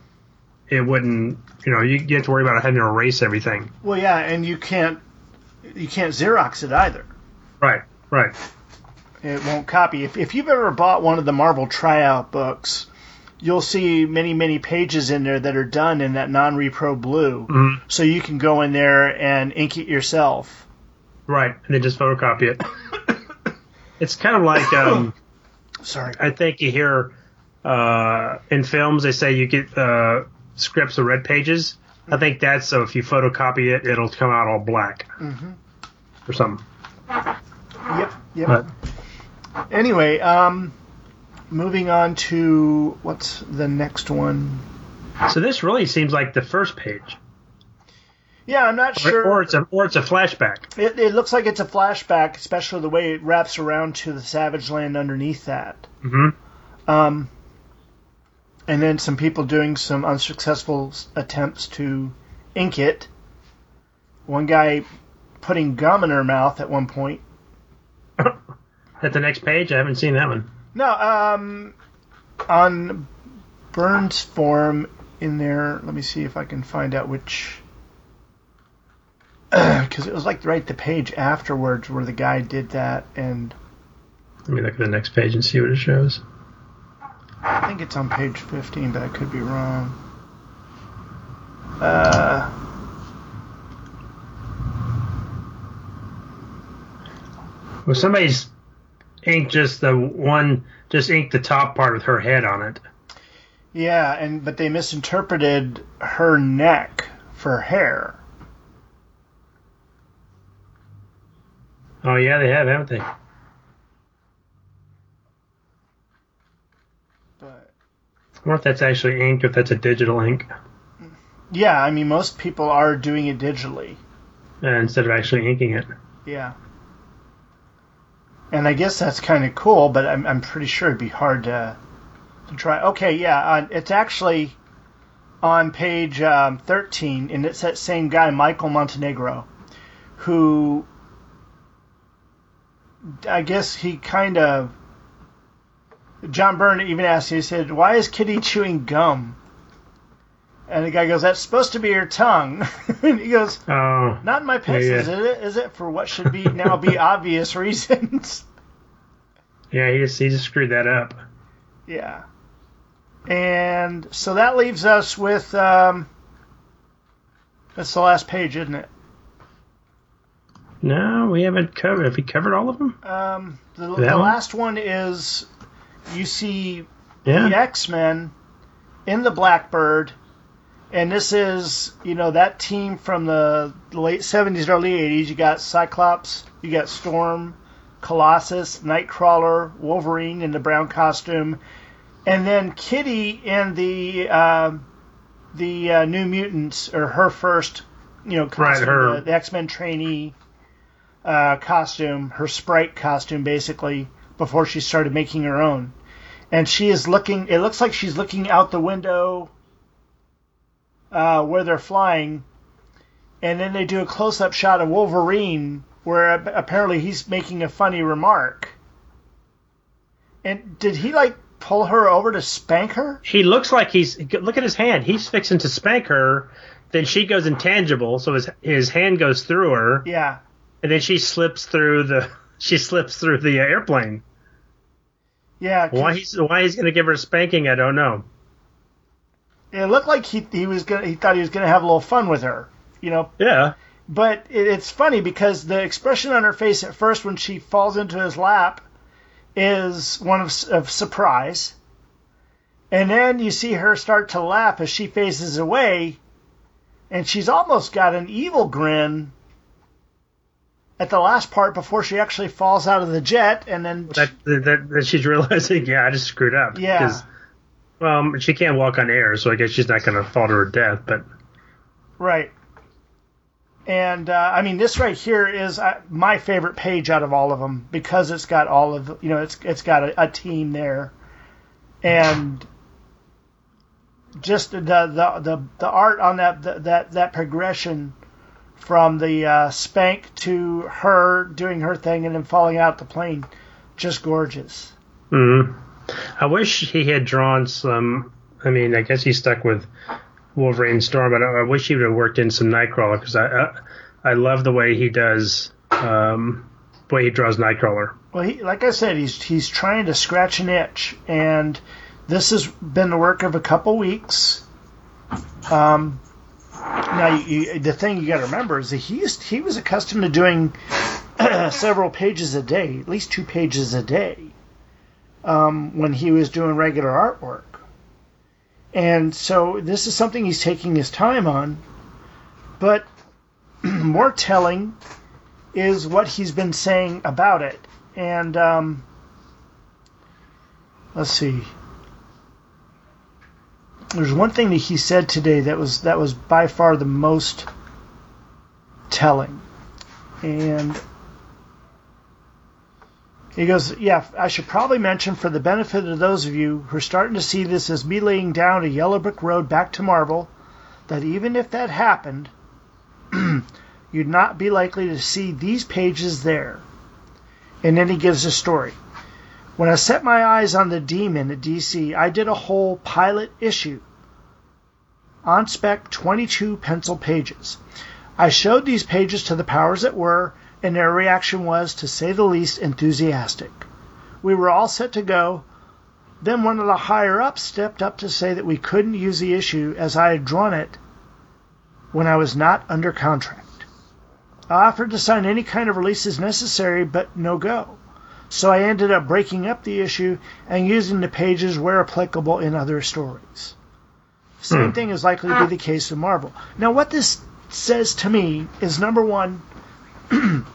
it wouldn't, you know, you get to worry about having to erase everything. well, yeah, and you can't you can't Xerox it either. Right, right. It won't copy. If if you've ever bought one of the Marvel tryout books, you'll see many many pages in there that are done in that non-repro blue. Mhm. So you can go in there and ink it yourself. Right, and then just photocopy it. it's kind of like um, Sorry. I think you hear uh, in films they say you get uh, scripts of red pages. I think that's so if you photocopy it, it'll come out all black Mhm. or something. Yep. Yep. But Anyway, um, moving on to what's the next one? so this really seems like the first page, Yeah, I'm not sure. or it's a or it's a flashback. It, it looks like it's a flashback, especially the way it wraps around to the Savage Land underneath that. hmm Um, and then some people doing some unsuccessful attempts to ink it. One guy putting gum in her mouth at one point. At the next page, I haven't seen that one. No, um, on Byrne's form in there. Let me see if I can find out which. Because it was like right the page afterwards where the guy did that, and Let me look at the next page and see what it shows. I think it's on page 15, but I could be wrong. Uh, Well, somebody's inked just the one, just ink the top part with her head on it. yeah, and but they misinterpreted her neck for hair. Oh yeah, they have, haven't they? But I wonder if that's actually ink, or if that's a digital ink yeah, I mean most people are doing it digitally. uh, instead of actually inking it. Yeah. And I guess that's kind of cool, but I'm, I'm pretty sure it'd be hard to, to try. Okay, yeah, uh, it's actually on page um, 13, and it's that same guy, Michael Montenegro, who I guess he kind of. John Byrne even asked, he said, Why is Kitty chewing gum? And the guy goes, That's supposed to be your tongue. and he goes, Oh, not in my pencils, Yeah, is it? Is it for what should be now be obvious reasons? yeah, he just he just screwed that up. yeah. And so that leaves us with um, that's the last page, isn't it? No, we haven't covered. Have we covered all of them? Um, the, the one? last one is you see Yeah. the X Men in the Blackbird, and this is you know that team from the late seventies, early eighties. You got Cyclops, you got Storm, Colossus, Nightcrawler, Wolverine in the brown costume, and then Kitty in the um the uh, New Mutants or her first you know costume, her- the, the X Men trainee uh, costume, her sprite costume basically before she started making her own and she is looking. It looks like she's looking out the window uh, where they're flying, and then they do a close-up shot of Wolverine where apparently he's making a funny remark. And did he like pull her over to spank her? He looks like he's look at his hand. He's fixing to spank her. Then she goes intangible, so his his hand goes through her. Yeah. And then she slips through the she slips through the airplane. Yeah. Why he's why he's gonna give her a spanking, I don't know. It looked like he he was gonna he thought he was gonna have a little fun with her, you know. Yeah. But it, it's funny because the expression on her face at first when she falls into his lap is one of, of surprise. And then you see her start to laugh as she faces away, and she's almost got an evil grin at the last part before she actually falls out of the jet, and then that, that, that she's realizing, yeah, I just screwed up. Yeah. Well, she can't walk on air, so I guess she's not going to fall to her death. But right. And uh, I mean, this right here is uh, my favorite page out of all of them because it's got all of you know it's it's got a, a team there, and just the the the, the art on that the, that that progression from the uh, spank to her doing her thing and then falling out the plane, just gorgeous. Mm-hmm. I wish he had drawn some. I mean, I guess he's stuck with Wolverine and Storm, but I, I wish he would have worked in some Nightcrawler because I, I, I love the way he does um, the way he draws Nightcrawler. Well, he, like I said, he's he's trying to scratch an itch, and this has been the work of a couple weeks. Um, now, you, the thing you got to remember is that he used, he was accustomed to doing several pages a day, at least two pages a day, um, when he was doing regular artwork. And so this is something he's taking his time on. But more telling is what he's been saying about it. And um, let's see. There's one thing that he said today that was that was by far the most telling. And he goes, Yeah, I should probably mention for the benefit of those of you who are starting to see this as me laying down a yellow brick road back to Marvel, that even if that happened, you'd not be likely to see these pages there. And then he gives a story. When I set my eyes on the demon at DC, I did a whole pilot issue on spec 22 pencil pages. I showed these pages to the powers that were and their reaction was, to say the least, enthusiastic. We were all set to go. Then one of the higher ups stepped up to say that we couldn't use the issue as I had drawn it when I was not under contract. I offered to sign any kind of releases necessary, but no go. So I ended up breaking up the issue and using the pages where applicable in other stories. Same hmm. thing is likely to be the case with Marvel. Now, what this says to me is number one,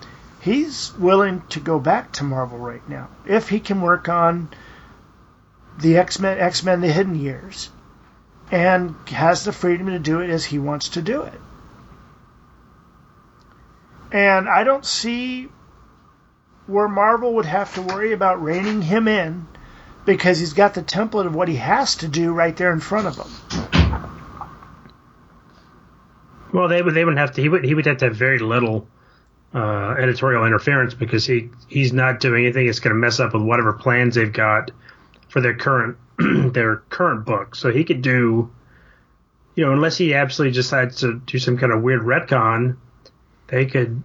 he's willing to go back to Marvel right now if he can work on the X Men, X Men: The Hidden Years, and has the freedom to do it as he wants to do it. And I don't see where Marvel would have to worry about reining him in because he's got the template of what he has to do right there in front of him. Well, they would they wouldn't have to he would he would have to have very little uh, editorial interference because he he's not doing anything that's going to mess up with whatever plans they've got for their current their current book. So he could do, you know, unless he absolutely decides to do some kind of weird retcon, they could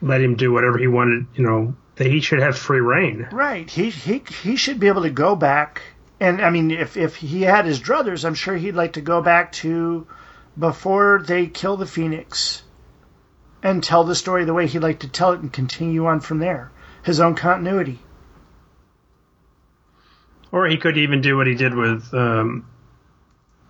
let him do whatever he wanted. You know, that he should have free reign. Right. He he he should be able to go back. And I mean, if if he had his druthers, I'm sure he'd like to go back to before they kill the Phoenix and tell the story the way he'd like to tell it and continue on from there. His own continuity. Or he could even do what he did with um,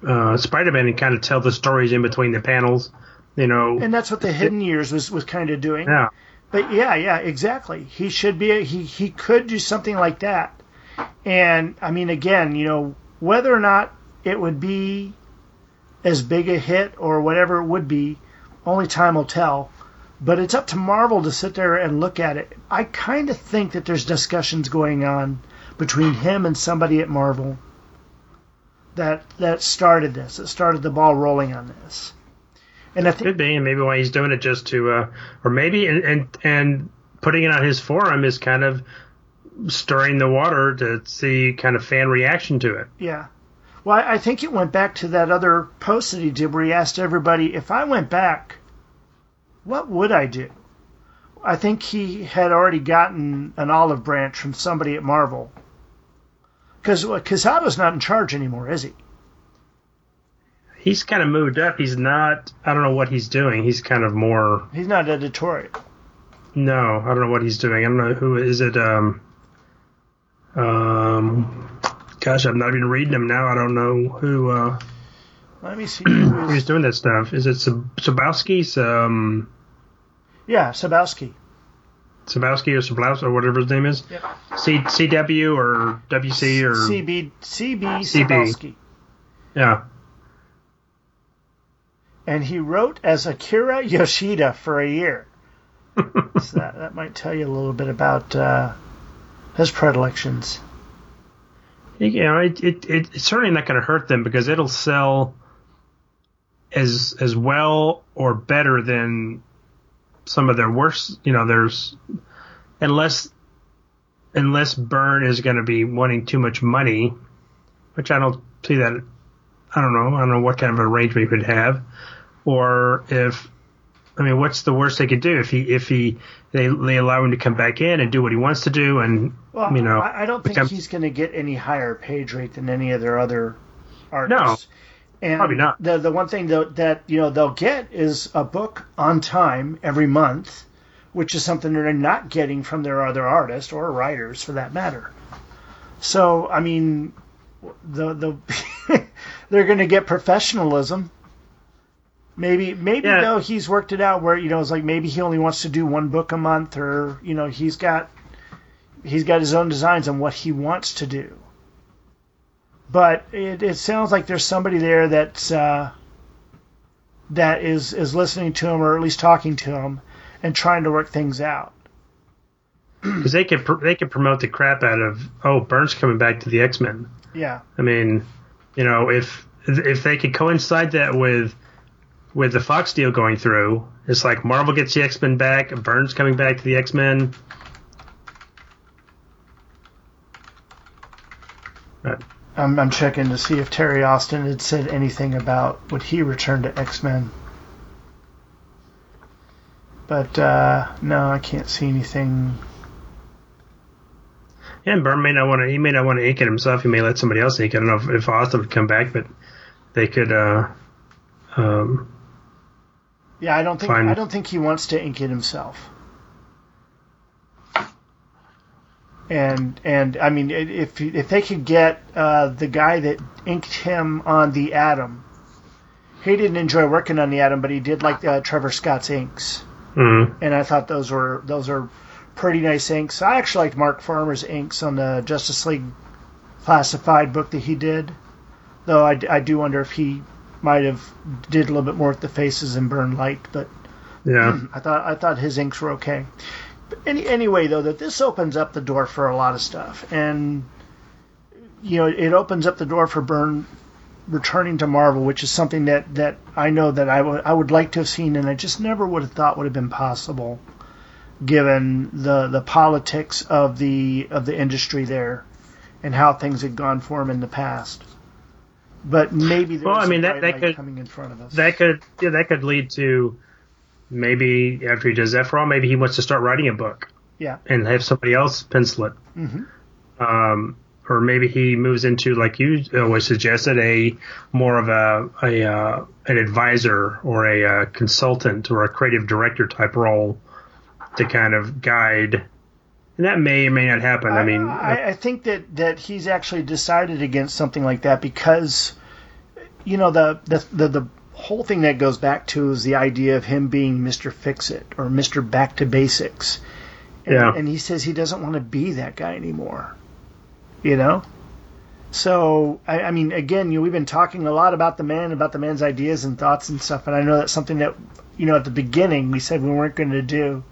uh, Spider-Man and kind of tell the stories in between the panels, you know. And that's what the Hidden Years was was kind of doing. Yeah. But yeah, yeah, exactly. He should be. A, he he could do something like that. And I mean, again, you know, whether or not it would be as big a hit or whatever it would be, only time will tell. But it's up to Marvel to sit there and look at it. I kind of think that there's discussions going on between him and somebody at Marvel that that started this. That started the ball rolling on this. And I think could be, and maybe why he's doing it just to, uh, or maybe and and and putting it on his forum is kind of stirring the water to see kind of fan reaction to it. Yeah. Well, I think it went back to that other post that he did where he asked everybody, if I went back, what would I do? I think he had already gotten an olive branch from somebody at Marvel. Because Quesada's not in charge anymore, is he? He's kind of moved up. He's not. I don't know what he's doing. He's kind of more. He's not editorial. No, I don't know what he's doing. I don't know who is it. Um, um, gosh, I'm not even reading him now. I don't know who. Uh, Let me see who's doing that stuff. Is it Sab- Sabowski's? Um, yeah, Sabowski. Sabowski or Sablowski or whatever his name is. Yep. C CW or WC or CB CB. Sabowski. yeah. And he wrote as Akira Yoshida for a year. so that, that might tell you a little bit about uh, his predilections. You know, it, it, it it's certainly not going to hurt them because it'll sell as as well or better than some of their worst. You know, there's unless unless Byrne is going to be wanting too much money, which I don't see that. I don't know. I don't know what kind of arrangement he could have, or if I mean, what's the worst they could do if he if he they they allow him to come back in and do what he wants to do and Well, you know I, I don't think become- he's going to get any higher page rate than any of their other artists. And probably not. The the one thing that, that you know they'll get is a book on time every month, which is something they're not getting from their other artists or writers for that matter. So I mean, the the they're going to get professionalism. Maybe maybe Yeah. though he's worked it out where you know it's like maybe he only wants to do one book a month or you know he's got he's got his own designs on what he wants to do. But it, it sounds like there's somebody there that's uh, that is is listening to him or at least talking to him and trying to work things out. because they could pr- they could promote the crap out of oh Byrne's coming back to the X Men. Yeah, I mean, you know, if if they could coincide that with with the Fox deal going through, it's like Marvel gets the X Men back, Byrne's coming back to the X Men. I'm, I'm checking to see if Terry Austin had said anything about would he return to X Men. But uh, no, I can't see anything. Yeah, and Byrne may not want to. He may not want to ink it himself. He may let somebody else ink it. I don't know if, if Austin would come back, but they could. Uh, um, Yeah, I don't think Fine. I don't think he wants to ink it himself. And and I mean, if if they could get uh, the guy that inked him on the Atom, he didn't enjoy working on the Atom, but he did like uh, Trevor Scott's inks, mm, and I thought those were those are pretty nice inks. I actually liked Mark Farmer's inks on the Justice League classified book that he did, though I, I do wonder if he might have did a little bit more with the faces and Burn Light, but yeah, I thought I thought his inks were okay. Any, anyway, though, that this opens up the door for a lot of stuff, and you know, it opens up the door for Byrne returning to Marvel, which is something that that I know that I would I would like to have seen, and I just never would have thought would have been possible, given the the politics of the of the industry there, and how things had gone for him in the past. But maybe there's Well, I mean, that- that could- coming in front of us. that could yeah, that could lead to maybe after he does that for all, maybe he wants to start writing a book. Yeah. and have somebody else pencil it. Mhm. Um, or maybe he moves into, like you always suggested, a more of a, a uh, an advisor or a uh, consultant or a creative director type role to kind of guide. And that may or may not happen. I, mean, I, I think that, that he's actually decided against something like that because, you know, the, the the the whole thing that goes back to is the idea of him being Mr. Fix It or Mr. Back to Basics. And, Yeah. and he says he doesn't want to be that guy anymore. You know? So, I, I mean, again, you know, we've been talking a lot about the man, about the man's ideas and thoughts and stuff, and I know that's something that, you know, at the beginning we said we weren't going to do.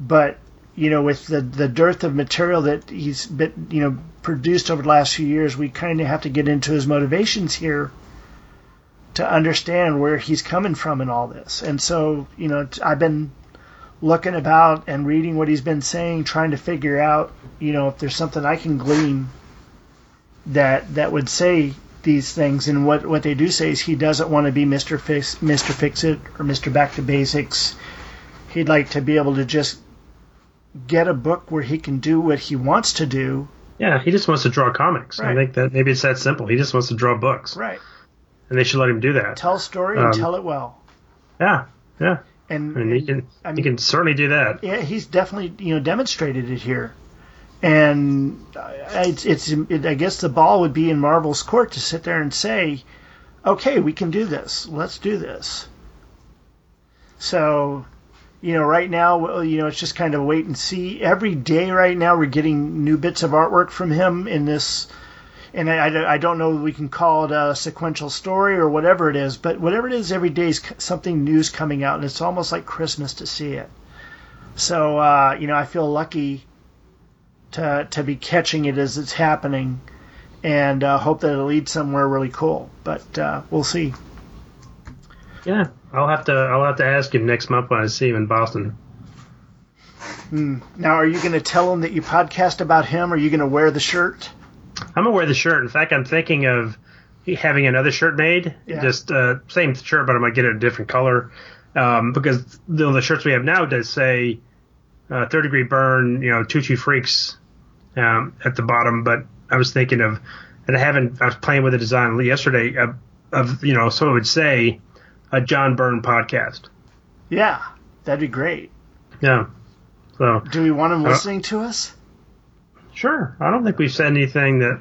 But you know, with the the dearth of material that he's been, you know, produced over the last few years, we kind of have to get into his motivations here to understand where he's coming from in all this. And so, you know, I've been looking about and reading what he's been saying, trying to figure out, you know, if there's something I can glean that that would say these things. And what what they do say is he doesn't want to be Mister Fix Mister Fix It or Mister Back to Basics. He'd like to be able to just get a book where he can do what he wants to do. Yeah, he just wants to draw comics. I think that maybe it's that simple. He just wants to draw books, Right. And they should let him do that. Tell a story and Um, tell it well. Yeah, yeah, And, and he can I mean, he can certainly do that. yeah, he's definitely you know demonstrated it here, and I- it's, it's it, I guess the ball would be in Marvel's court to sit there and say, okay, we can do this. Let's do this. So, you know, right now, you know, it's just kind of wait and see. Every day right now, we're getting new bits of artwork from him in this. And I, I, don't know if we can call it a sequential story or whatever it is, but whatever it is, every day is something new's coming out, and it's almost like Christmas to see it. So uh, you know, I feel lucky to to be catching it as it's happening, and uh, hope that it leads somewhere really cool. But uh, we'll see. Yeah, I'll have to I'll have to ask him next month when I see him in Boston. Now, are you going to tell him that you podcast about him? Are you going to wear the shirt? I'm gonna wear the shirt. In fact, I'm thinking of having another shirt made, Yeah. just uh, same shirt, but I'm gonna get it a different color um, because the, the shirts we have now does say uh, third degree Byrne, you know, Two True Freaks um, at the bottom. But I was thinking of, and I haven't. I was playing with the design yesterday of, of you know, so it would say a John Byrne podcast. Yeah, that'd be great. Yeah. So Do we want him Uh, listening to us? Sure. I don't think we've said anything that.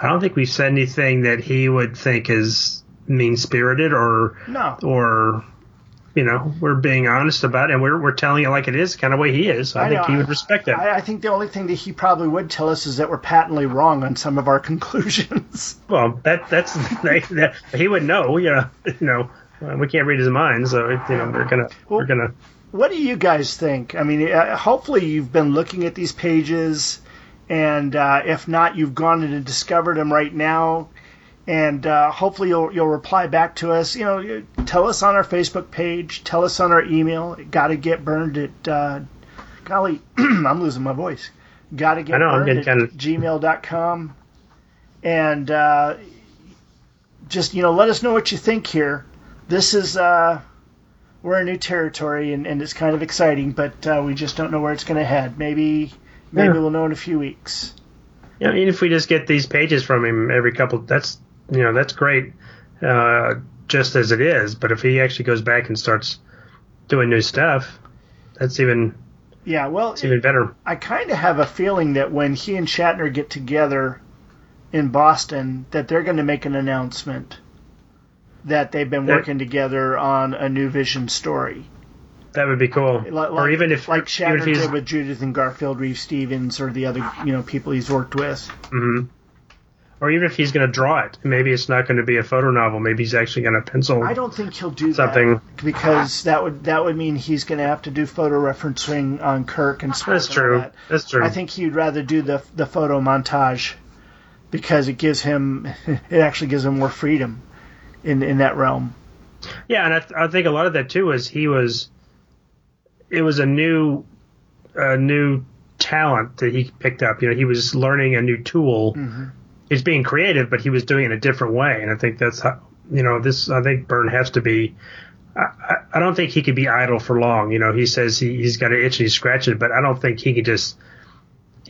I don't think we've said anything that he would think is mean spirited or No. or you know we're being honest about it and we're we're telling it like it is, kind of way he is. I, I think know. he would respect that. I, I think the only thing that he probably would tell us is that we're patently wrong on some of our conclusions. well, that that's that, he would know. You know, you know, we can't read his mind, so you know we're gonna we're gonna. What do you guys think? I mean, uh, hopefully you've been looking at these pages, and uh, if not, you've gone in and discovered them right now. And uh, hopefully you'll you'll reply back to us. You know, tell us on our Facebook page, tell us on our email. Got to get Byrned at. Uh, golly, I'm losing my voice. Got to get I know, I'm burned getting at gmail.com. And uh, just you know, let us know what you think here. This is. We're in new territory and, and it's kind of exciting, but uh, we just don't know where it's going to head. Maybe maybe Yeah. we'll know in a few weeks. You know, even if we just get these pages from him every couple, that's you know that's great, uh, just as it is. But if he actually goes back and starts doing new stuff, that's even Yeah, well, that's even better. I kind of have a feeling that when he and Shatner get together in Boston, that they're going to make an announcement that they've been working together on a new Vision story, That would be cool. like, or even if like Shatner he's did with Judith and Garfield, Reeves-Stevens, or the other you know people he's worked with. mhm. or even if he's going to draw it, maybe it's not going to be a photo novel. Maybe he's actually going to pencil. I don't think he'll do Something. that because that would that would mean he's going to have to do photo referencing on Kirk and Spock That's true. that. That's true. I think he'd rather do the the photo montage because it gives him it actually gives him more freedom in in that realm. Yeah, and I, th- I think a lot of that too is he was. It was a new, a new talent that he picked up. You know, he was learning a new tool. Mm-hmm. He's being creative, but he was doing it in a different way, and I think that's how. You know, this. I think Byrne has to be. I, I, I don't think he could be idle for long. You know, he says he, he's got an itch and he's scratching it, but I don't think he could just.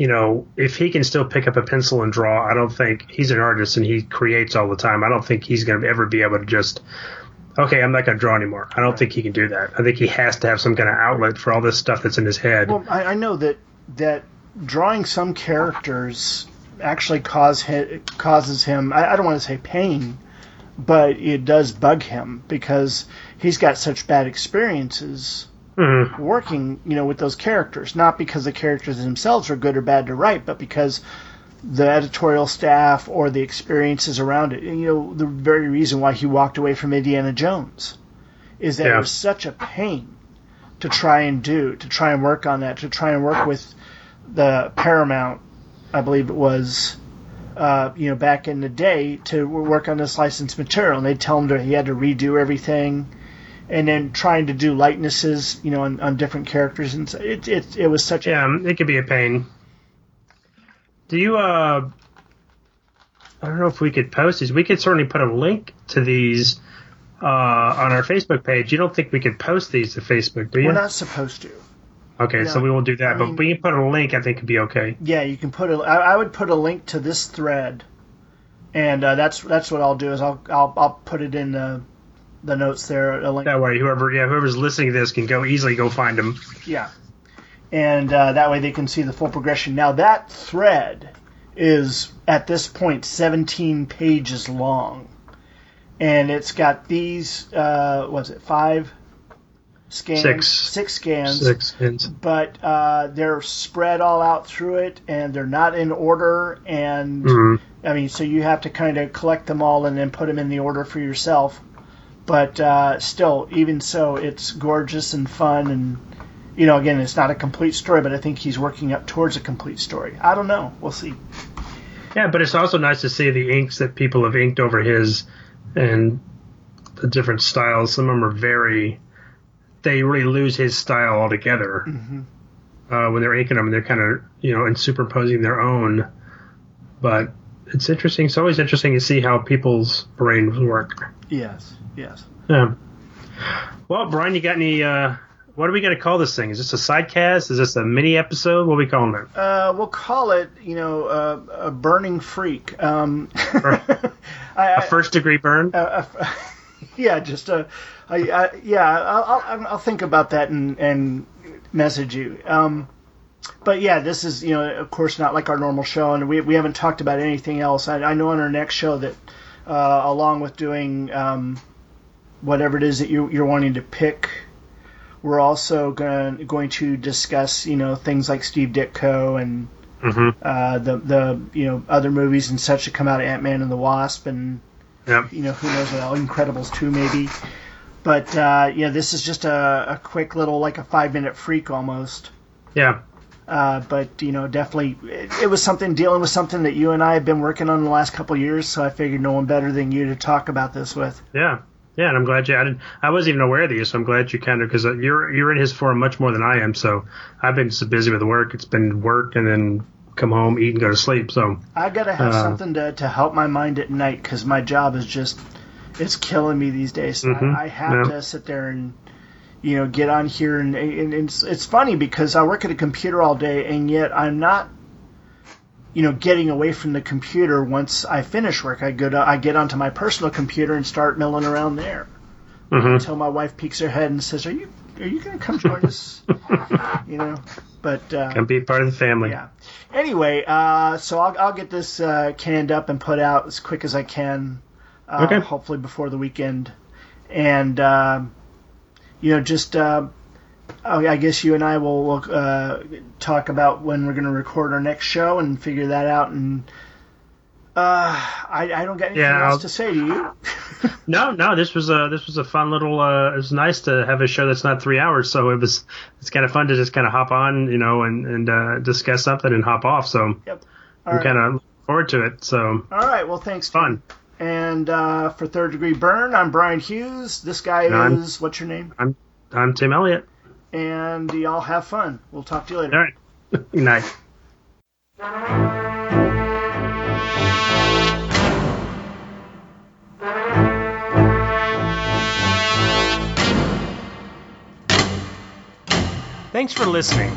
You know, if he can still pick up a pencil and draw, I don't think he's an artist and he creates all the time. I don't think he's going to ever be able to just okay, I'm not going to draw anymore. I don't think he can do that. I think he has to have some kind of outlet for all this stuff that's in his head. Well, I, I know that that drawing some characters actually cause causes him. I, I don't want to say pain, but it does bug him because he's got such bad experiences Mhm. working, you know, with those characters. Not because the characters themselves are good or bad to write, but because the editorial staff or the experiences around it. And, you know, the very reason why he walked away from Indiana Jones is that Yeah. it was such a pain to try and do, to try and work on that, to try and work with the Paramount, I believe it was, uh, you know, back in the day to work on this licensed material. And they'd tell him that he had to redo everything and then trying to do likenesses, you know, on, on different characters, and it it it was such a Yeah, it could be a pain. Do you? uh I don't know if we could post these. We could certainly put a link to these uh, on our Facebook page. You don't think we could post these to Facebook, do you? we're not supposed to. okay, so we won't do that. I but mean- we can put a link. I think could be okay. Yeah, you can put a. I, I would put a link to this thread, and uh, that's that's what I'll do is I'll I'll I'll put it in the the notes there. A link. That way, whoever yeah whoever's listening to this can go easily go find them. Yeah, and uh, that way they can see the full progression. Now that thread is at this point 17 pages long, and it's got these. Uh, was it five scans? Six. Six scans. Six scans, but uh, they're spread all out through it, and they're not in order. And Mhm. I mean, so you have to kind of collect them all and then put them in the order for yourself. But uh, still, even so, it's gorgeous and fun. And you know, again, it's not a complete story, but I think he's working up towards a complete story. I don't know. We'll see. Yeah, but it's also nice to see the inks that people have inked over his and the different styles. Some of them are very. They really lose his style altogether uh, when they're inking them. And they're kind of you know and superimposing their own. But it's interesting. It's always interesting to see how people's brains work. Yes. Yes. Yeah. Well, Brian, you got any? Uh, what are we going to call this thing? Is this a sidecast? Is this a mini episode? What are we calling it? Uh, we'll call it, you know, uh, a burning freak. Um, A I, first degree burn? uh, yeah, just uh, I, I, yeah, I'll, I'll, I'll think about that and, and message you. Um, but yeah, this is you know, of course, not like our normal show, and we we haven't talked about anything else. I, I know on our next show that, uh, along with doing um, whatever it is that you, you're wanting to pick, we're also going going to discuss you know things like Steve Ditko and hmm uh, the the you know other movies and such that come out of Ant Man and the Wasp and Yeah. you know who knows what else, Incredibles two maybe. But uh, yeah, this is just a, a quick little like a five minute freak almost. Yeah. Uh, but you know, definitely, it, it was something dealing with something that you and I have been working on the last couple of years. So I figured no one better than you to talk about this with. Yeah, yeah, and I'm glad you. I didn't. I wasn't even aware of these, so I'm glad you kind of because you're you're in his forum much more than I am. So I've been so busy with work. It's been work and then come home, eat, and go to sleep. So I gotta have Uh, something to, to help my mind at night because my job is just it's killing me these days. So Mhm, I, I have yeah. to sit there and you know get on here and, and it's it's funny because I work at a computer all day and yet I'm not you know getting away from the computer once I finish work. I go to I get onto my personal computer and start milling around there mhm. until my wife peeks her head and says, "Are you are you going to come join us?" you know, but uh, can be part of the family. yeah. Anyway, uh, so I'll, I'll get this uh, canned up and put out as quick as I can. Uh, Okay. Hopefully before the weekend, and um you know, just uh, I I guess you and I will will, uh, talk about when we're going to record our next show and figure that out. And uh, I, I don't got anything Yeah, else I'll- to say to you. No, no, this was a this was a fun little. Uh, it was nice to have a show that's not three hours, so it was it's kind of fun to just kind of hop on, you know, and and uh, discuss something and hop off. So yep. All I'm right. kind of looking forward to it. So All right. Well, thanks. fun. And uh, for third degree Byrne, I'm Brian Hughes. This guy I'm- is what's your name? I'm Tim Elliott. And y'all have fun. We'll talk to you later. All right. Good night. Thanks for listening.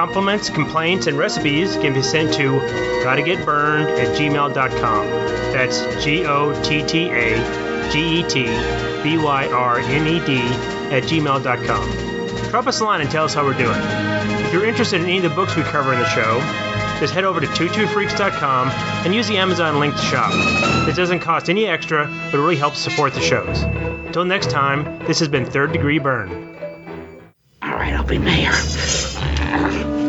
Compliments, complaints, and recipes can be sent to gottagetbyrned at gmail.com. That's G O T T A G E T B Y R N E D at gmail.com. Drop us a line and tell us how we're doing. If you're interested in any of the books we cover in the show, just head over to twotruefreaks.com and use the Amazon link to shop. This doesn't cost any extra, but it really helps support the shows. Until next time, this has been Third Degree Byrne. All right, I'll be mayor. Grrrr.